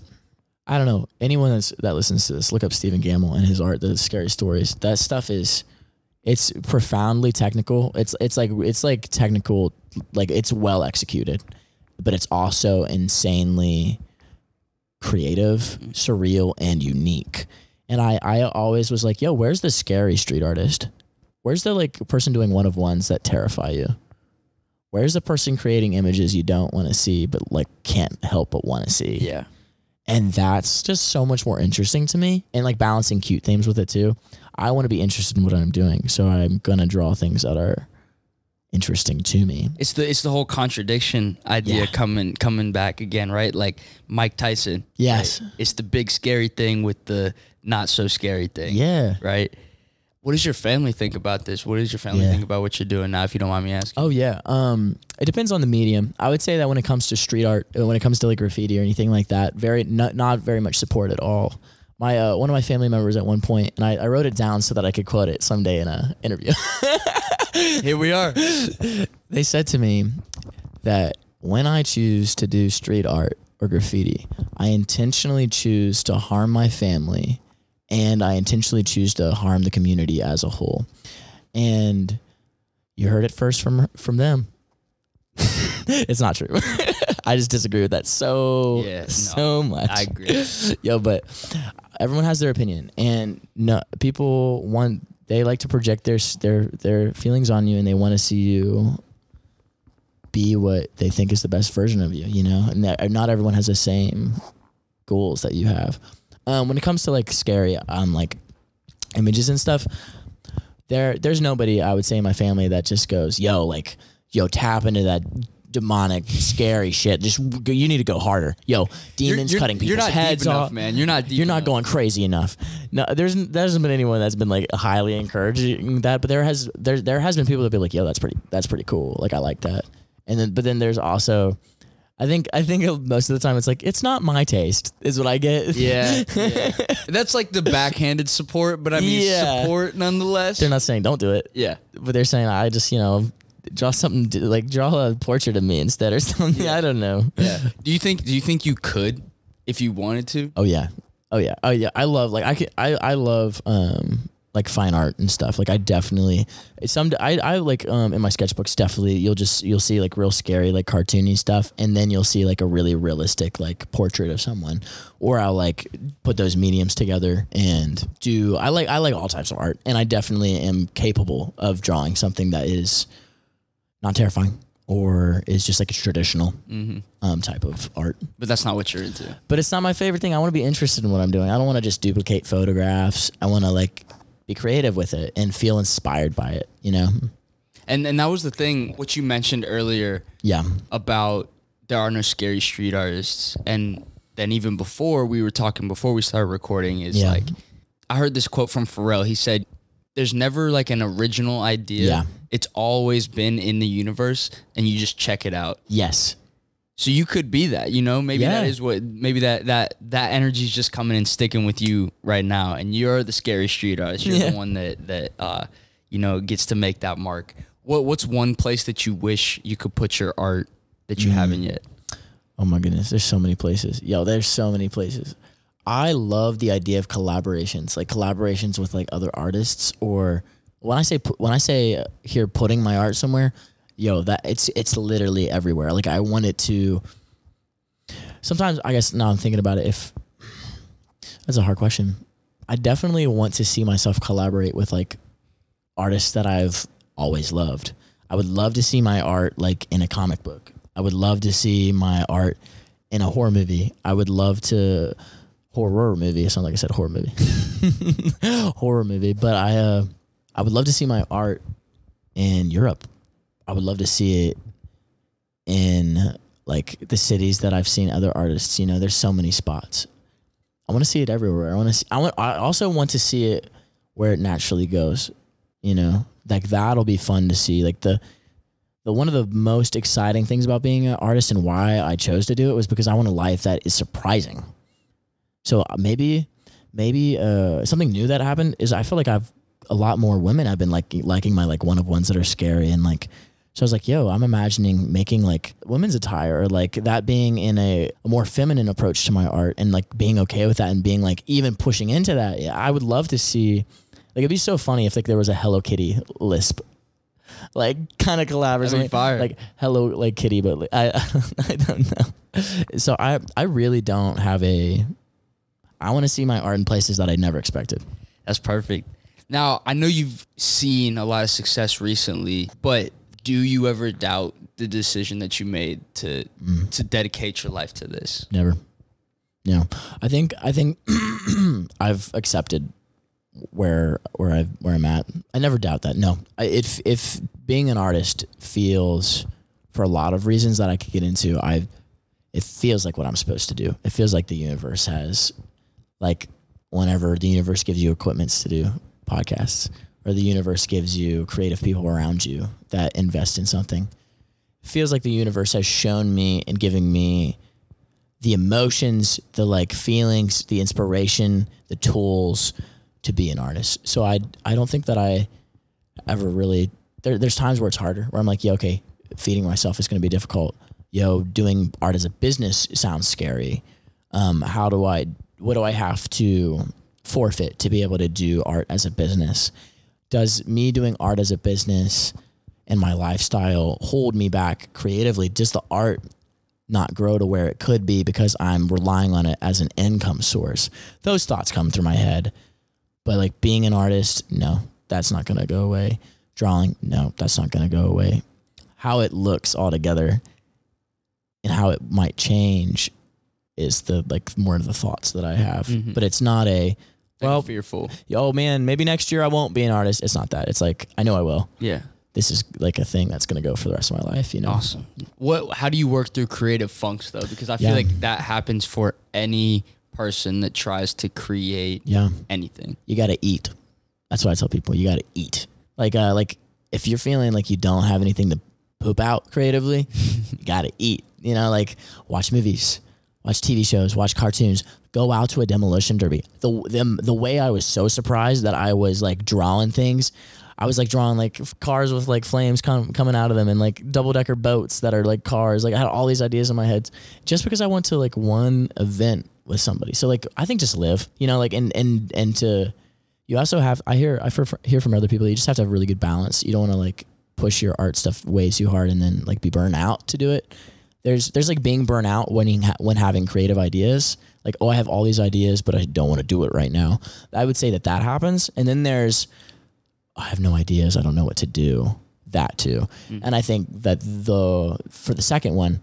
I don't know. Anyone that's, that listens to this, look up Stephen Gammell and his art, the scary stories. That stuff is, it's profoundly technical. It's it's like it's like technical, like it's well executed, but it's also insanely creative, mm-hmm. surreal, and unique. And I I always was like, yo, where's the scary street artist? Where's the like person doing one of ones that terrify you? Where's the person creating images you don't want to see but like can't help but want to see? Yeah. And that's just so much more interesting to me. And like balancing cute themes with it too. I want to be interested in what I'm doing. So I'm going to draw things that are interesting to me. It's the it's the whole contradiction idea Yeah. coming coming back again, right? Like Mike Tyson. Yes. right? It's the big scary thing with the not so scary thing. Yeah. Right. What does your family think about this? What does your family Yeah. think about what you're doing now, if you don't mind me asking? Oh yeah. Um, it depends on the medium. I would say that when it comes to street art, uh, when it comes to like graffiti or anything like that, very not, not very much support at all. My uh, one of my family members at one point, and I, I wrote it down so that I could quote it someday in a interview. Here we are. they said to me that when I choose to do street art or graffiti, I intentionally choose to harm my family and I intentionally choose to harm the community as a whole. And you heard it first from from them. it's not true. I just disagree with that so Yeah, no, so much. I agree. Yo, but everyone has their opinion, and no people want they like to project their their their feelings on you, and they want to see you be what they think is the best version of you. You know, and that, not everyone has the same goals that you have. Um, when it comes to like scary, um, like images and stuff, there there's nobody I would say in my family that just goes, yo, like, yo, tap into that demonic, scary shit. Just go, you need to go harder. Yo, demons you're, cutting people's you're not heads deep off. man. You're not You're not enough. going crazy enough. No, there's there hasn't been anyone that's been like highly encouraging that, but there has there there has been people that be like, yo, that's pretty that's pretty cool. Like I like that. And then but then there's also I think I think most of the time it's like it's not my taste is what I get. Yeah, yeah. That's like the backhanded support, but I mean Yeah. support nonetheless. they're not saying don't do it, yeah. but they're saying I just you know draw something like draw a portrait of me instead or something. I don't know. Yeah. Do you think do you think you could if you wanted to? Oh yeah. Oh yeah. Oh yeah. I love like I could, I I love um like fine art and stuff. Like I definitely some I I like um in my sketchbooks definitely you'll just you'll see like real scary like cartoony stuff and then you'll see like a really realistic like portrait of someone or I'll like put those mediums together and do I like I like all types of art and I definitely am capable of drawing something that is not terrifying or is just like a traditional Mm-hmm. um type of art But that's not what you're into. but it's not my favorite thing. I want to be interested in what I'm doing. I don't want to just duplicate photographs. I want to like be creative with it and feel inspired by it, you know? And and that was the thing what you mentioned earlier Yeah. about there are no scary street artists and then even before we were talking before we started recording is Yeah. like I heard this quote from Pharrell. He said there's never like an original idea. Yeah. It's always been in the universe and you just check it out. Yes. So you could be that, you know, maybe that Yeah. is what maybe that that that energy is just coming and sticking with you right now and you're the scary street artist. You're Yeah. the one that that uh you know gets to make that mark. What what's one place that you wish you could put your art that you Mm. haven't yet? Oh my goodness. There's so many places. Yo, there's so many places. I love the idea of collaborations, like collaborations with like other artists or when I say when I say uh, here putting my art somewhere, yo, that it's it's literally everywhere. Like I want it to Sometimes I guess now I'm thinking about it if That's a hard question. I definitely want to see myself collaborate with like artists that I've always loved. I would love to see my art like in a comic book. I would love to see my art in a horror movie. I would love to horror movie. It sounds like I said horror movie. horror movie. But I uh I would love to see my art in Europe. I would love to see it in like the cities that I've seen other artists. You know, there's so many spots. I want to see it everywhere. I want to see. I want. I also want to see it where it naturally goes. You know, like that'll be fun to see. Like the, the one of the most exciting things about being an artist and why I chose to do it was because I want a life that is surprising. So uh, maybe, maybe uh, something new that happened is I feel like I've a lot more women I've been like liking my like one of ones that are scary and like So I was like, yo, I'm imagining making like women's attire or like that being in a, a more feminine approach to my art and like being okay with that and being like even pushing into that. Yeah, I would love to see like it'd be so funny if like there was a Hello Kitty lisp like kind of collab or That'd be something fire. like hello like kitty but like, I I don't know. So I I really don't have a I want to see my art in places that I never expected. That's perfect. Now, I know you've seen a lot of success recently, but do you ever doubt the decision that you made to Mm. to dedicate your life to this? Never. No. I think I think I've accepted where where I where I'm at. I never doubt that. No. I, if if being an artist feels for a lot of reasons that I could get into, I it feels like what I'm supposed to do. It feels like the universe has like whenever the universe gives you equipments to do podcasts or the universe gives you creative people around you that invest in something. Feels like the universe has shown me and giving me the emotions, the like feelings, the inspiration, the tools to be an artist. So I I don't think that I ever really there, there's times where it's harder where I'm like, yeah, okay, feeding myself is going to be difficult. Yo, doing art as a business sounds scary. Um, how do I what do I have to forfeit to be able to do art as a business? Does me doing art as a business and my lifestyle hold me back creatively? Does the art not grow to where it could be because I'm relying on it as an income source. Those thoughts come through my head. But like being an artist, no, that's not going to go away. Drawing, no, that's not going to go away. How it looks altogether and how it might change is the like more of the thoughts that I have. Mhm. But it's not a well, fearful. oh man, maybe next year I won't be an artist. It's not that. It's like I know I will. Yeah. This is like a thing that's going to go for the rest of my life, you know. Awesome. What how do you work through creative funks though? Because I feel Yeah. like that happens for any person that tries to create Yeah. anything. you got to eat. That's what I tell people. You got to eat. Like, uh, like if you're feeling like you don't have anything to poop out creatively, you got to eat. You know, like watch movies, watch TV shows, watch cartoons. Go out to a demolition derby. The the the way I was so surprised that I was like drawing things. I was like drawing like f- cars with like flames com- coming out of them and like double decker boats that are like cars. Like I had all these ideas in my head just because I went to like one event with somebody. So like I think just live, you know, like and and and to you also have I hear I hear from other people you just have to have really good balance. You don't want to like push your art stuff way too hard and then like be burnt out to do it. There's there's like being burnt out when ha- when having creative ideas. Like oh I have all these ideas but I don't want to do it right now. I would say that that happens. And then there's I have no ideas. I don't know what to do. That too. Mm. And I think that the for the second one,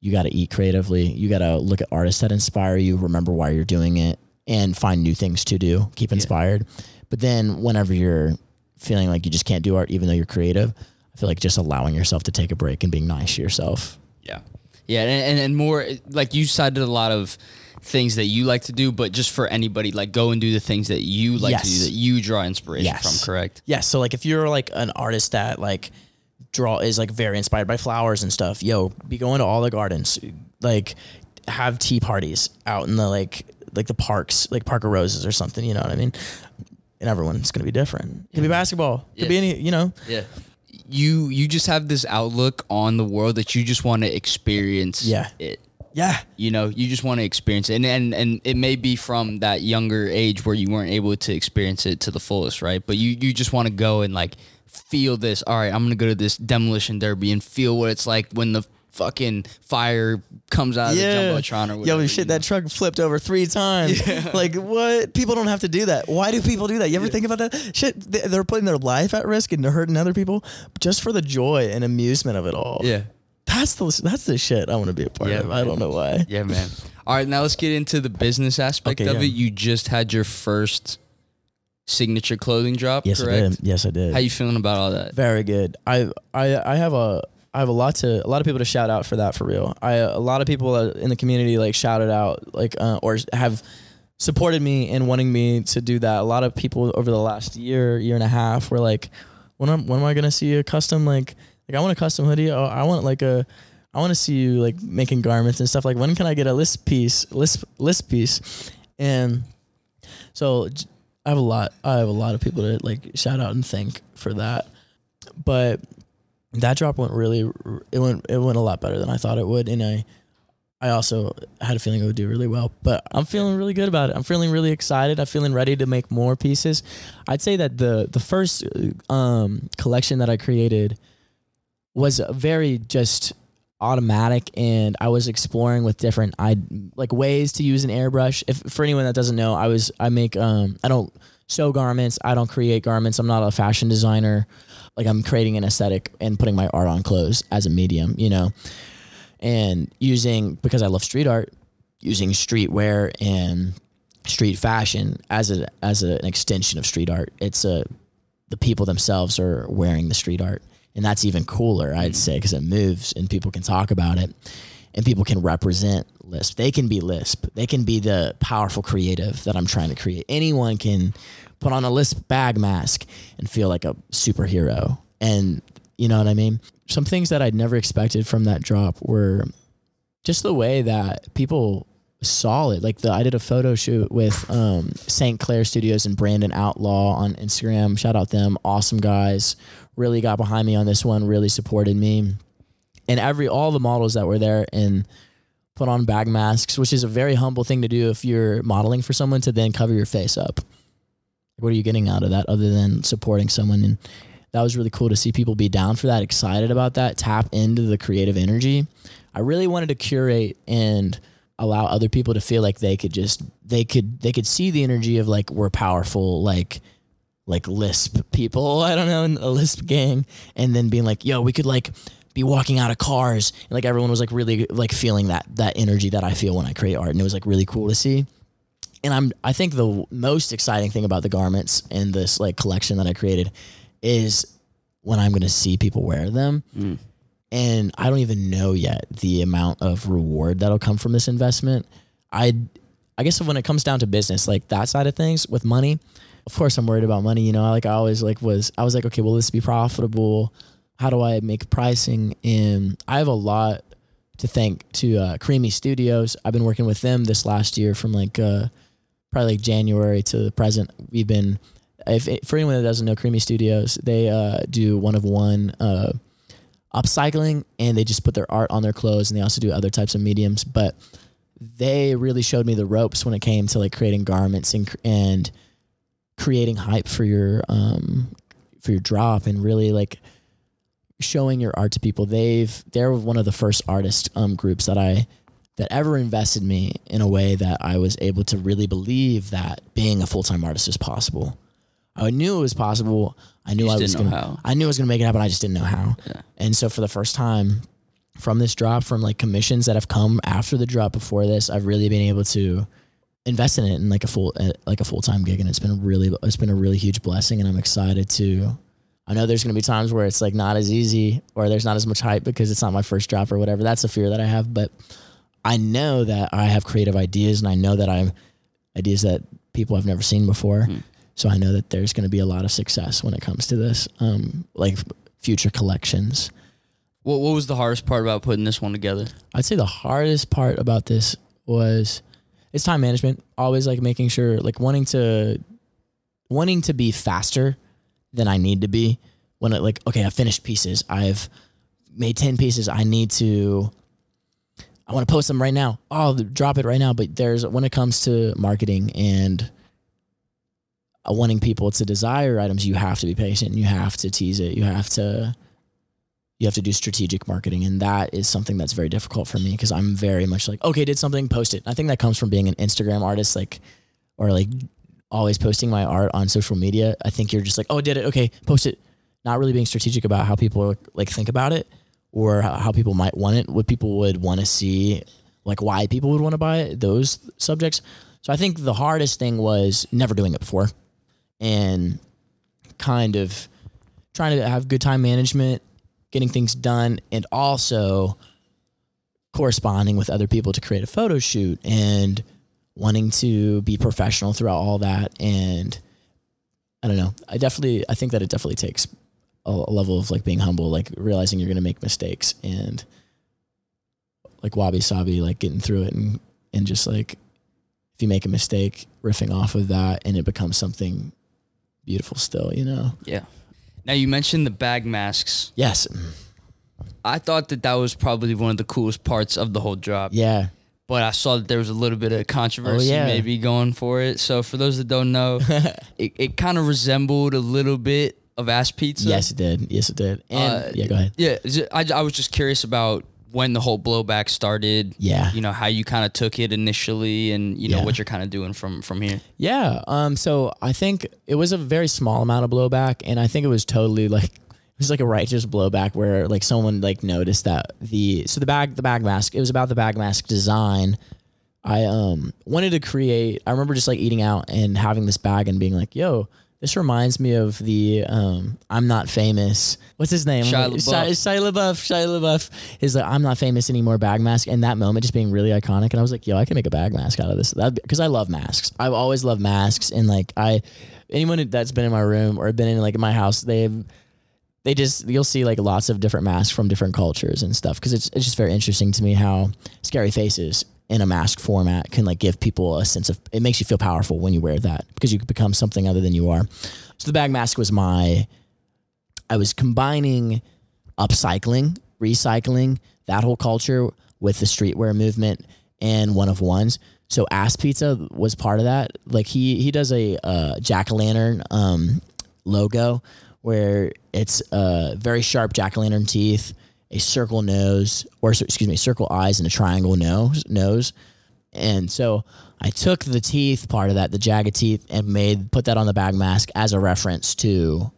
you got to eat creatively. You got to look at artists that inspire you, remember why you're doing it, and find new things to do. Keep inspired. But then whenever you're feeling like you just can't do art, even though you're creative, I feel like just allowing yourself to take a break and being nice to yourself. Yeah. Yeah, and, and and more like you cited a lot of things that you like to do, but just for anybody, like go and do the things that you like to do that you draw inspiration Yes. from, correct? Yeah. So like if you're like an artist that like draw is like very inspired by flowers and stuff, yo, be going to all the gardens, like have tea parties out in the like like the parks, like Park of Roses or something. You know what I mean? And everyone's gonna be different. It could be basketball. Could Yeah. be any. You know. Yeah. You you just have this outlook on the world that you just want to experience Yeah. it. Yeah. You know, you just want to experience it. And, and and it may be from that younger age where you weren't able to experience it to the fullest, right? But you you just want to go and like feel this. All right, I'm going to go to this demolition derby and feel what it's like when the fucking fire comes out of the jumbotron or whatever. Yo, you shit, know? that truck flipped over three times. Yeah. Like, what? People don't have to do that. Why do people do that? You ever think about that? Shit, they- they're putting their life at risk and they're hurting other people just for the joy and amusement of it all. Yeah. That's the that's the shit I want to be a part Yeah, of. I don't know why. Yeah, man. All right, now let's get into the business aspect Okay, of yeah. it. You just had your first signature clothing drop, Yes, I did. Yes, I did. How you feeling about all that? Very good. I I I have a I have a lot to a lot of people to shout out for that for real. I a lot of people in the community like shouted out like uh, or have supported me in wanting me to do that. A lot of people over the last year year and a half were like, when am when am I gonna see a custom like like I want a custom hoodie. Oh, I want like a I want to see you like making garments and stuff. Like when can I get a Lisp piece Lisp Lisp piece and so I have a lot. I have a lot of people to like shout out and thank for that. But that drop went really it went it went a lot better than I thought it would and I I also had a feeling it would do really well but I'm feeling really good about it I'm feeling really excited I'm feeling ready to make more pieces I'd say that the the first um collection that I created was very just automatic and I was exploring with different I like ways to use an airbrush. If for anyone that doesn't know I was I make um I don't sew garments I don't create garments I'm not a fashion designer. Like I'm creating an aesthetic and putting my art on clothes as a medium, you know, and using because I love street art, using streetwear and street fashion as a as a, an extension of street art. It's a the people themselves are wearing the street art, and that's even cooler, I'd mm. say, because it moves and people can talk about it, and people can represent Lisp. They can be Lisp. They can be the powerful creative that I'm trying to create. Anyone can put on a Lisp bag mask and feel like a superhero. And you know what I mean? Some things that I'd never expected from that drop were just the way that people it. Like the I did a photo shoot with um, St. Clair Studios and Brandon Outlaw on Instagram. Shout out them, awesome guys. Really got behind me on this one. Really supported me, and every all the models that were there and put on bag masks, which is a very humble thing to do if you're modeling for someone to then cover your face up what are you getting out of that other than supporting someone and that was really cool to see people be down for that excited about that tap into the creative energy i really wanted to curate and allow other people to feel like they could just they could they could see the energy of like we're powerful like like lisp people i don't know in a lisp gang and then being like yo we could like be walking out of cars and like everyone was like really like feeling that that energy that i feel when i create art and it was like really cool to see and I'm I think the most exciting thing about the garments in this like collection that I created is when I'm going to see people wear them. Mm. And I don't even know yet the amount of reward that'll come from this investment. I I guess when it comes down to business, like that side of things with money, of course I'm worried about money, you know. Like I always like was I was like, okay, will this be profitable? How do I make pricing? And I have a lot to thank to uh, Creamy Studios. I've been working with them this last year from like uh, probably like January to the present, we've been. If for anyone that doesn't know, Creamy Studios, they uh, do one of one uh, upcycling, and they just put their art on their clothes, and they also do other types of mediums. But they really showed me the ropes when it came to like creating garments and and creating hype for your um for your drop, and really like showing your art to people. They've they're one of the first artist um, groups that I that ever invested me in a way that I was able to really believe that being a full time artist is possible. I knew it was possible. I knew I was gonna. I knew I was gonna make it happen. I just didn't know how. Yeah. And so for the first time, from this drop, from like commissions that have come after the drop before this, I've really been able to invest in it in like a full uh, like a full time gig, and it's been really it's been a really huge blessing, and I'm excited to. I know there's going to be times where it's like not as easy or there's not as much hype because it's not my first drop or whatever. That's a fear that I have, but I know that I have creative ideas and I know that I'm ideas that people have never seen before. Mm. So I know that there's going to be a lot of success when it comes to this, um, like future collections. What What was the hardest part about putting this one together? I'd say the hardest part about this was it's time management. Always like making sure, like wanting to wanting to be faster than I need to be. When it like okay, I finished pieces. I've made ten pieces. I need to I want to post them right now. Oh, drop it right now. But there's when it comes to marketing and Uh, wanting people to desire items, you have to be patient. You have to tease it. You have to you have to do strategic marketing, and that is something that's very difficult for me because I'm very much like, okay, did something, post it. I think that comes from being an Instagram artist, like or like always posting my art on social media. I think you're just like, oh, did it? Okay, post it. Not really being strategic about how people like think about it or how people might want it, what people would want to see, like why people would want to buy it, those subjects. So I think the hardest thing was never doing it before and kind of trying to have good time management, getting things done, and also corresponding with other people to create a photo shoot and wanting to be professional throughout all that. And I don't know. I definitely, I think that it definitely takes a, a level of like being humble, like realizing you're going to make mistakes and like wabi sabi, like getting through it and, and just like, if you make a mistake, riffing off of that and it becomes something beautiful still, you know? Yeah. Now you mentioned the bag masks. Yes. I thought that that was probably one of the coolest parts of the whole drop. Yeah. But I saw that there was a little bit of controversy Oh, yeah. maybe going for it. So for those that don't know, it, it kind of resembled a little bit of ass pizza. Yes, it did. Yes, it did. And Uh, yeah, go ahead. Yeah, I, I was just curious about when the whole blowback started. Yeah. You know how you kind of took it initially, and you know Yeah. what you're kind of doing from from here. Yeah. Um. So I think it was a very small amount of blowback, and I think it was totally like it was like a righteous blowback where like someone like noticed that the so the bag the bag mask it was about the bag mask design. I um wanted to create. I remember just like eating out and having this bag and being like, "Yo." This reminds me of the um, "I'm not famous." What's his name? Shia Shia, LaBeouf. Shia LaBeouf. Shia LaBeouf is like, "I'm not famous anymore." Bag mask, and that moment just being really iconic. And I was like, "Yo, I can make a bag mask out of this." Because I love masks. I've always loved masks, and like I, anyone that's been in my room or been in like my house, they've they just you'll see like lots of different masks from different cultures and stuff because it's it's just very interesting to me how scary faces in a mask format can like give people a sense of it makes you feel powerful when you wear that because you become something other than you are. So the bag mask was my I was combining upcycling, recycling, that whole culture with the streetwear movement and one of ones. So Ass Pizza was part of that. Like he he does a uh, jack o' lantern um, logo where it's a very sharp jack o' lantern teeth, a circle nose, or excuse me, circle eyes and a triangle nose nose. And so I took the teeth part of that, the jagged teeth, and made put that on the bag mask as a reference to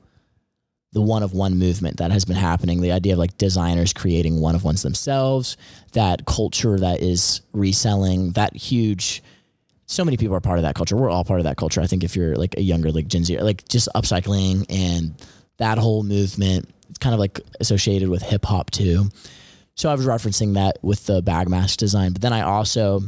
the one of one movement that has been happening. The idea of like designers creating one of ones themselves, that culture that is reselling, that huge. So many people are part of that culture. We're all part of that culture. I think if you're like a younger, like Gen Z, like just upcycling and that whole movement, it's kind of like associated with hip hop too. So I was referencing that with the bag mask design, but then I also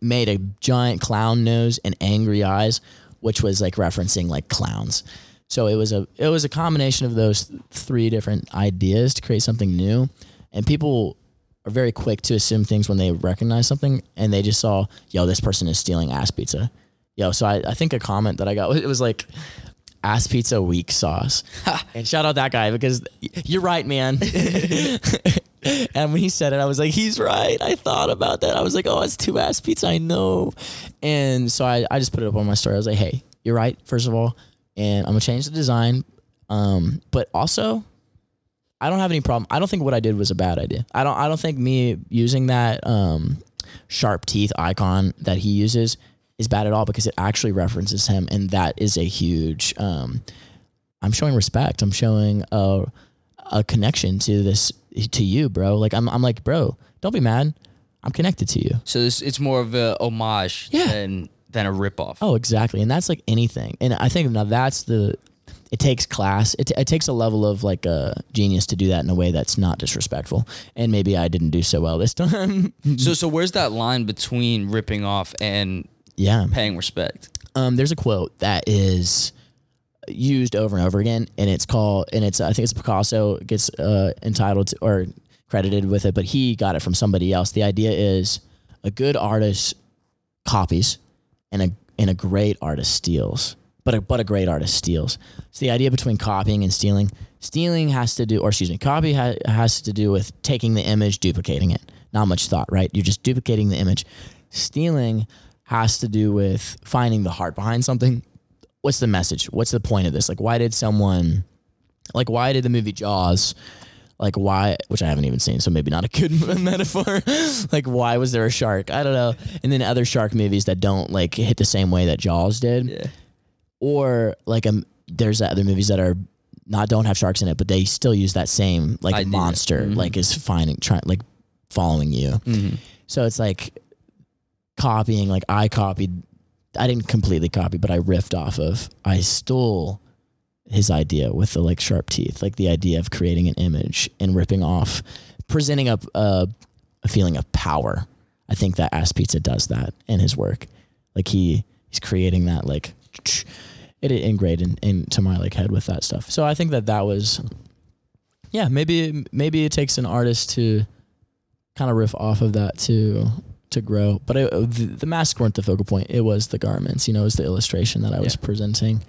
made a giant clown nose and angry eyes, which was like referencing like clowns. So it was a it was a combination of those three different ideas to create something new, and people are very quick to assume things when they recognize something, and they just saw, yo, this person is stealing ass pizza, yo. So I, I think a comment that I got it was like, ass pizza weak sauce, and shout out that guy because you're right, man. and when he said it, I was like, he's right. I thought about that. I was like, oh, it's two ass pizza. I know. And so I, I just put it up on my story. I was like, hey, you're right, first of all. And I'm going to change the design. Um, but also, I don't have any problem. I don't think what I did was a bad idea. I don't I don't think me using that um, sharp teeth icon that he uses is bad at all because it actually references him and that is a huge um, I'm showing respect. I'm showing a a connection to this to you, bro. Like I'm I'm like, bro, don't be mad. I'm connected to you. So this it's more of a homage Yeah. than than a ripoff. Oh, exactly. And that's like anything. And I think now that's the it takes class. It, it takes a level of like a genius to do that in a way that's not disrespectful. And maybe I didn't do so well this time. So so where's that line between ripping off and yeah. paying respect? Um, there's a quote that is used over and over again, and it's called, and it's I think it's Picasso gets uh, entitled to, or credited with it, but he got it from somebody else. The idea is a good artist copies, and a and a great artist steals. But a, but a great artist steals. So the idea between copying and stealing, stealing has to do, or excuse me, copy ha- has to do with taking the image, duplicating it. Not much thought, right? You're just duplicating the image. Stealing has to do with finding the heart behind something. What's the message? What's the point of this? Like, why did someone, like, why did the movie Jaws, like, why, which I haven't even seen, so maybe not a good metaphor. like, why was there a shark? I don't know. And then other shark movies that don't like hit the same way that Jaws did Yeah. or like um there's other movies that are not don't have sharks in it but they still use that same like Idea. monster Mhm. like is finding trying like following you Mm-hmm. so it's like copying like i copied i didn't completely copy but i riffed off of i stole his idea with the like sharp teeth like the idea of creating an image and ripping off presenting up a, a feeling of power. I think that ass pizza does that in his work. Like he he's creating that like it ingrained in, into my like head with that stuff. So i think that that was yeah maybe maybe it takes an artist to kind of riff off of that to to grow but the, the masks weren't the focal point it was the garments you know it was the illustration that i was presenting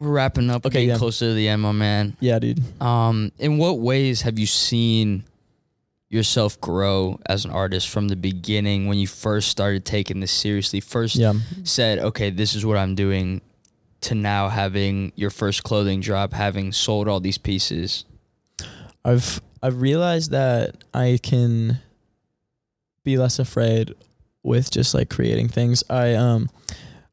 We're wrapping up. Okay, Okay, yeah. closer to the end, my man. yeah dude Um, in what ways have you seen yourself grow as an artist from the beginning when you first started taking this seriously? First Yeah. said, okay, this is what I'm doing, to now having your first clothing drop, having sold all these pieces. I've I've realized that I can be less afraid with just like creating things. I um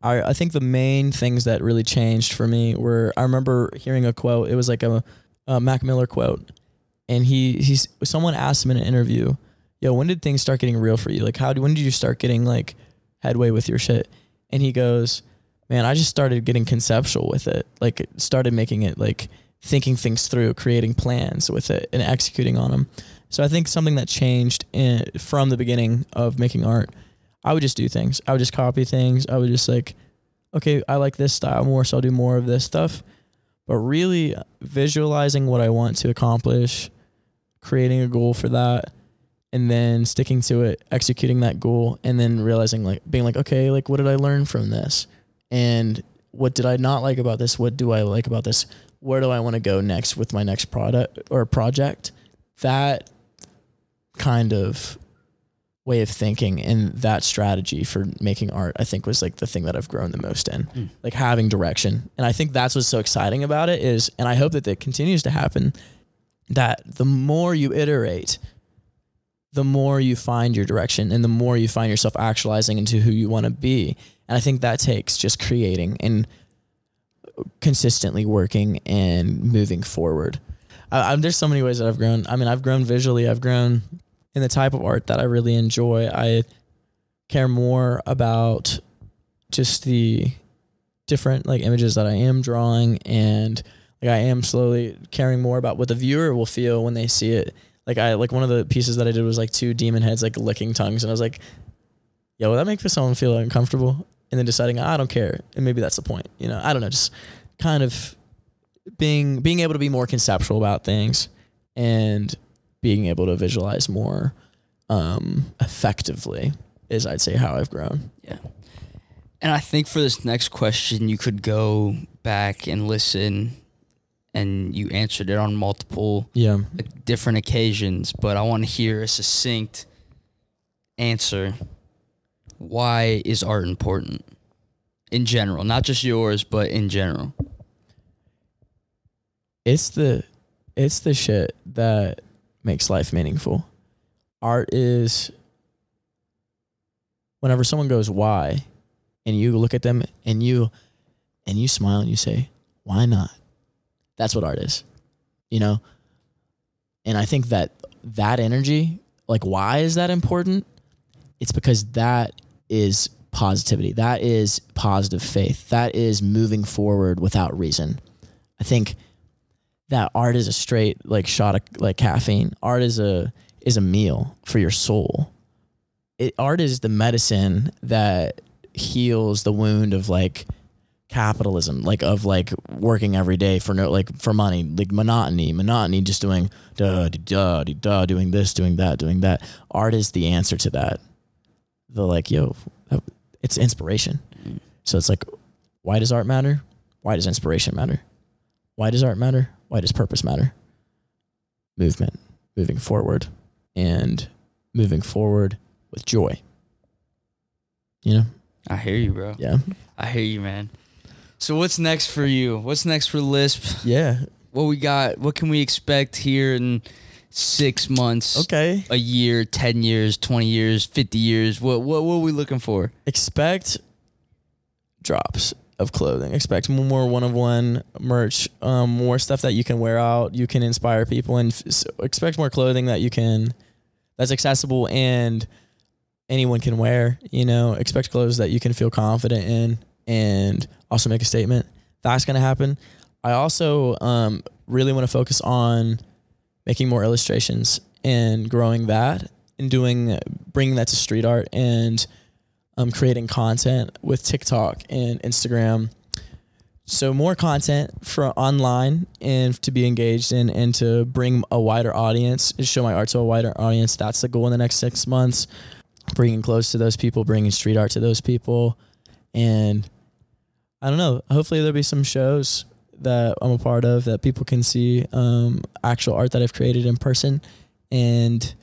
I I think the main things that really changed for me were I remember hearing a quote. It was like a, a Mac Miller quote, and he he's someone asked him in an interview, "Yo, when did things start getting real for you? Like, how when did you start getting like headway with your shit?" And he goes, "Man, I just started getting conceptual with it. Like, started making it like." thinking things through, creating plans with it, and executing on them. So I think something that changed in, from the beginning of making art, I would just do things. I would just copy things. I would just like, okay, I like this style more, so I'll do more of this stuff. But really visualizing what I want to accomplish, creating a goal for that, and then sticking to it, executing that goal, and then realizing like being like, okay, like what did I learn from this? And what did I not like about this? What do I like about this? Where do I want to go next with my next product or project? That kind of way of thinking and that strategy for making art, I think was like the thing that I've grown the most in. Mm. Like having direction. And I think that's what's so exciting about it is, and I hope that that continues to happen, that the more you iterate, the more you find your direction and the more you find yourself actualizing into who you want to be. And I think that takes just creating and consistently working and moving forward. I, there's so many ways that I've grown. I mean, I've grown visually. I've grown in the type of art that I really enjoy. I care more about just the different like images that I am drawing and like I am slowly caring more about what the viewer will feel when they see it. Like I like one of the pieces that I did was like two demon heads like licking tongues and I was like, yeah, will that make someone feel uncomfortable? And then deciding I don't care. And maybe that's the point. You know, I don't know, just kind of being being able to be more conceptual about things and being able to visualize more um effectively is I'd say how I've grown. Yeah. And I think for this next question, you could go back and listen, and you answered it on multiple Yeah. different occasions, but I want to hear a succinct answer. Why is art important in general? Not just yours, but in general. It's the it's the shit that makes life meaningful. Art is whenever someone goes why and you look at them and you and you smile and you say, "Why not?" That's what art is. You know? And I think that that energy, like why is that important? It's because that is positivity. That is positive faith. That is moving forward without reason. I think that art is a straight like shot of like caffeine. Art is a is a meal for your soul. It, art is the medicine that heals the wound of like capitalism, like of like working every day for no like for money, like monotony, monotony, just doing da da da da, doing this, doing that, doing that. Art is the answer to that. The like, yo, it's inspiration. So it's like, why does art matter? Why does inspiration matter? Why does art matter? Why does purpose matter? Movement, moving forward, and moving forward with joy. You know? I hear you, bro. Yeah. I hear you, man. So what's next for you? What's next for Lisp? Yeah. What we got? What can we expect here in six months? Okay. A year, ten years, twenty years, fifty years. What what what are we looking for? Expect drops of clothing. Expect more one of one merch, um, more stuff that you can wear out. You can inspire people, and f- expect more clothing that you can that's accessible and anyone can wear. You know, expect clothes that you can feel confident in, and also make a statement. That's gonna happen. I also um, really want to focus on making more illustrations and growing that and doing bringing that to street art and um, creating content with TikTok and Instagram. So more content for online and to be engaged in and to bring a wider audience and show my art to a wider audience. That's the goal in the next six months. Bringing close to those people, bringing street art to those people, and I don't know. Hopefully there'll be some shows that I'm a part of that people can see um, actual art that I've created in person, and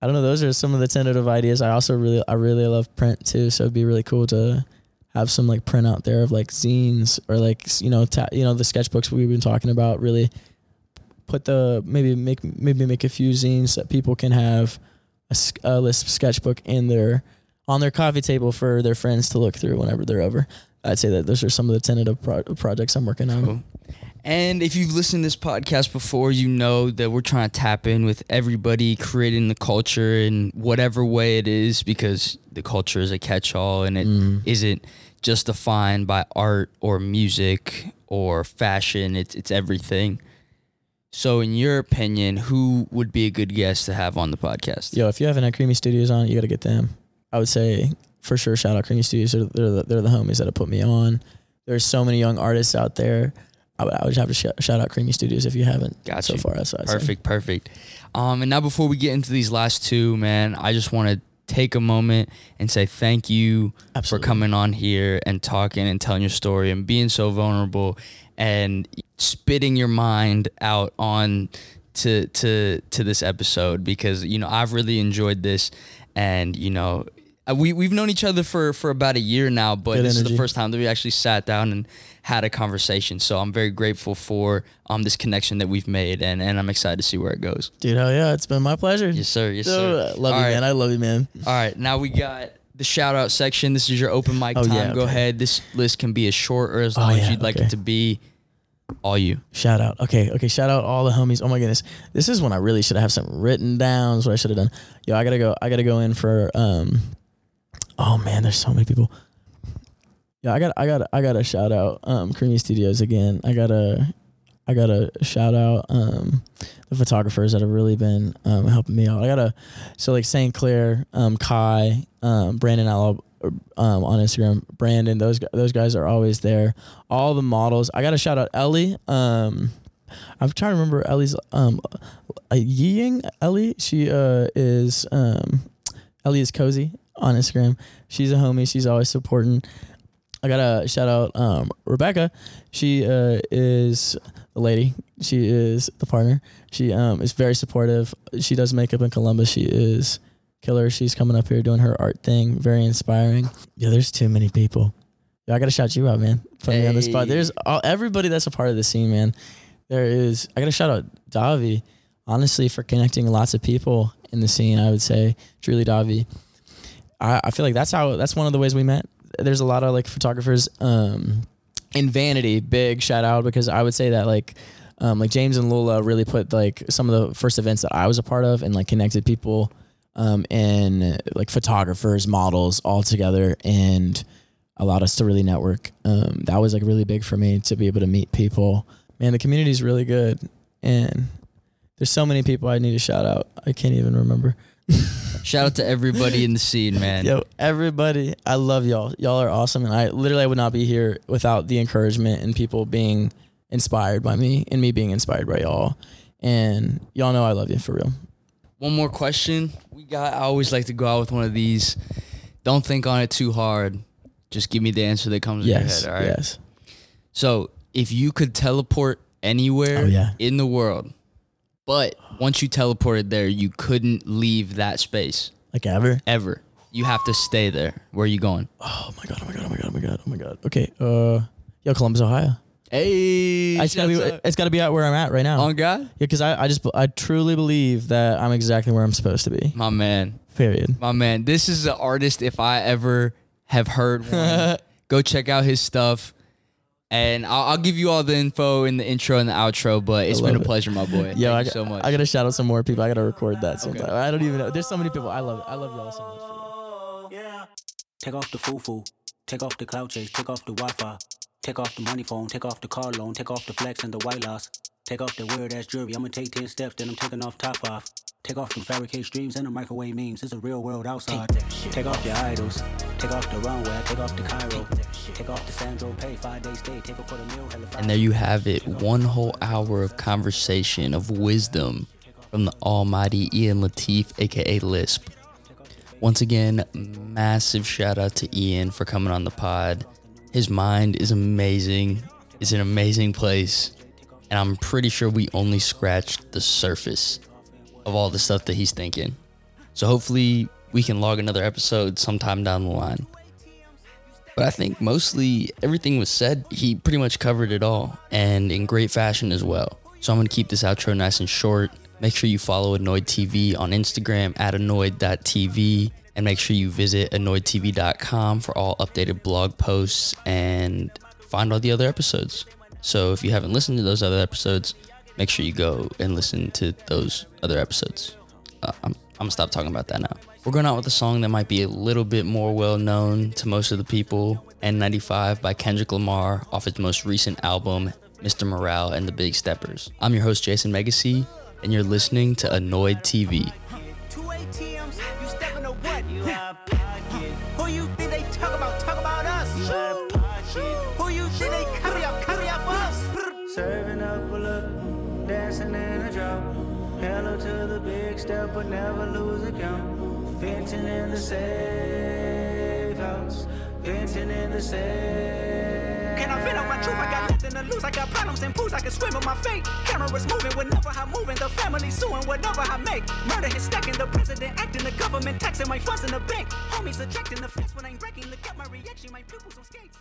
I don't know. Those are some of the tentative ideas. I also really, I really love print too. So it'd be really cool to have some like print out there of like zines or like you know, ta- you know, the sketchbooks we've been talking about. Really put the maybe make maybe make a few zines that people can have a list sketchbook in their on their coffee table for their friends to look through whenever they're over. I'd say that those are some of the tentative pro- projects I'm working on. Cool. And if you've listened to this podcast before, you know that we're trying to tap in with everybody, creating the culture in whatever way it is, because the culture is a catch-all and it Mm. not just defined by art or music or fashion. It's it's everything. So, in your opinion, who would be a good guest to have on the podcast? Yo, if you haven't had Creamy Studios on, you got to get them. I would say for sure, shout out Creamy Studios. They're, they're, the, they're the homies that have put me on. There's so many young artists out there. I would, I would have to sh- shout out Creamy Studios if you haven't Got so you. far. That's. Perfect, perfect. Um, and now before we get into these last two, man, I just want to take a moment and say thank you Absolutely. for coming on here and talking and telling your story and being so vulnerable and spitting your mind out on to to to this episode because you know I've really enjoyed this and you know we we've known each other for for about a year now but Good this is the first time that we actually sat down and had a conversation so I'm very grateful for um this connection that we've made and and I'm excited to see where it goes Dude, hell yeah. It's been my pleasure. yes sir yes sir I love All you, right. man. I love you, man. all right, now we got the shout out section. This is your open mic Oh, time. yeah, Go okay. ahead. This list can be as short or as Oh, long as you'd like it to be. All you. Shout out. Okay, okay. Shout out all the homies. Oh my goodness, this is when I really should have something written down. Is what I should have done. Yo, I gotta go. I gotta go in for. um Oh man, there's so many people. Yeah, I got. I got. I got to shout out um Creamy Studios again. I got a I got a shout out um the photographers that have really been um helping me out. I got a So like St. Clair, um Kai, um Brandon Allo, um on Instagram, Brandon. Those those guys are always there all the models. I got to shout out Ellie. Um, I'm trying to remember Ellie's um, uh, Ying Ellie. She uh is um, Ellie is cozy on Instagram. She's a homie. She's always supporting. I gotta shout out um Rebecca. She uh is the lady. She is the partner. She um is very supportive. She does makeup in Columbus. She is killer. She's coming up here doing her art thing. Very inspiring. Yeah, there's too many people. Yeah, I gotta shout you out, man. Put me on the spot. There's all, everybody that's a part of the scene, man. There is. I gotta shout out Davi, honestly, for connecting lots of people in the scene. I would say truly Davi. I, I feel like that's how that's one of the ways we met. There's a lot of like photographers um, in Vanity. Big shout out because I would say that like um, like James and Lula really put like some of the first events that I was a part of and like connected people um, and like photographers, models all together and allowed us to really network. Um, that was like really big for me to be able to meet people. Man, the community is really good, and there's so many people I need to shout out. I can't even remember. Shout out to everybody in the scene, man. Yo, everybody, I love y'all. Y'all are awesome, and I literally would not be here without the encouragement and people being inspired by me and me being inspired by y'all. And y'all know I love you for real. One more question. We got. I always like to go out with one of these. Don't think on it too hard. Just give me the answer that comes Yes, in your head. All right. yes. So, if you could teleport anywhere Oh, yeah. in the world, but once you teleported there, you couldn't leave that space Like ever. ever. You have to stay there. Where are you going? Oh my god. Oh my god. Oh my god. Oh my god. Oh my god. Okay. Uh, yo, Columbus, Ohio. Hey, It's gotta be. It's gotta be out where I'm at right now. on God, Yeah, because I, I just I truly believe that I'm exactly where I'm supposed to be. my man, Period. my man. This is an artist. If I ever have heard one, go check out his stuff. And I'll, I'll give you all the info in the intro and the outro. But it's been love a it. pleasure, my boy. Yo, Thank I you got, so much. I gotta shout out some more people. I gotta record that sometime. I don't even know. There's so many people. I love it. I love y'all so much. For real. Take off the foo-foo. Take off the cloud chase. Take off the Wi-Fi. Take off the money phone. Take off the car loan. Take off the flex and the white loss. Take off the weird ass jewelry. I'ma take 10 steps, then I'm taking off top off. Take off the fabricate streams and the microwave memes. It's a real world outside. Take off your idols. Take off the runway. Take off the Cairo. Take off the Sandro Pay. Five days stay. Take a quarter meal. And there you have it. One whole hour of conversation, of wisdom from the almighty Ian Latif, aka Lisp. Once again, massive shout out to Ian for coming on the pod. His mind is amazing, It's an amazing place. And I'm pretty sure we only scratched the surface of all the stuff that he's thinking. So hopefully we can log another episode sometime down the line. But I think mostly everything was said. He pretty much covered it all and in great fashion as well. So I'm going to keep this outro nice and short. Make sure you follow Annoyed TV on Instagram at annoyed.tv and make sure you visit annoyedtv.com for all updated blog posts and find all the other episodes. So if you haven't listened to those other episodes, make sure you go and listen to those other episodes. Uh, I'm, I'm gonna stop talking about that now. We're going out with a song that might be a little bit more well known to most of the people N95 by Kendrick Lamar off its most recent album, Mr. Morale and the Big Steppers. I'm your host, Jason Megacy, and you're listening to Annoyed TV. Step, but never lose count. Venting in the safe house, venting in the safe. Can I vent out my truth? I got nothing to lose. I got problems and pools. I can swim with my fate. Cameras moving whenever I'm moving. The family suing whatever I make. Murder is stacking. The president acting. The government taxing my funds in the bank. Homies ejecting the fence when I'm breaking. Look at my reaction. My pupils on skates.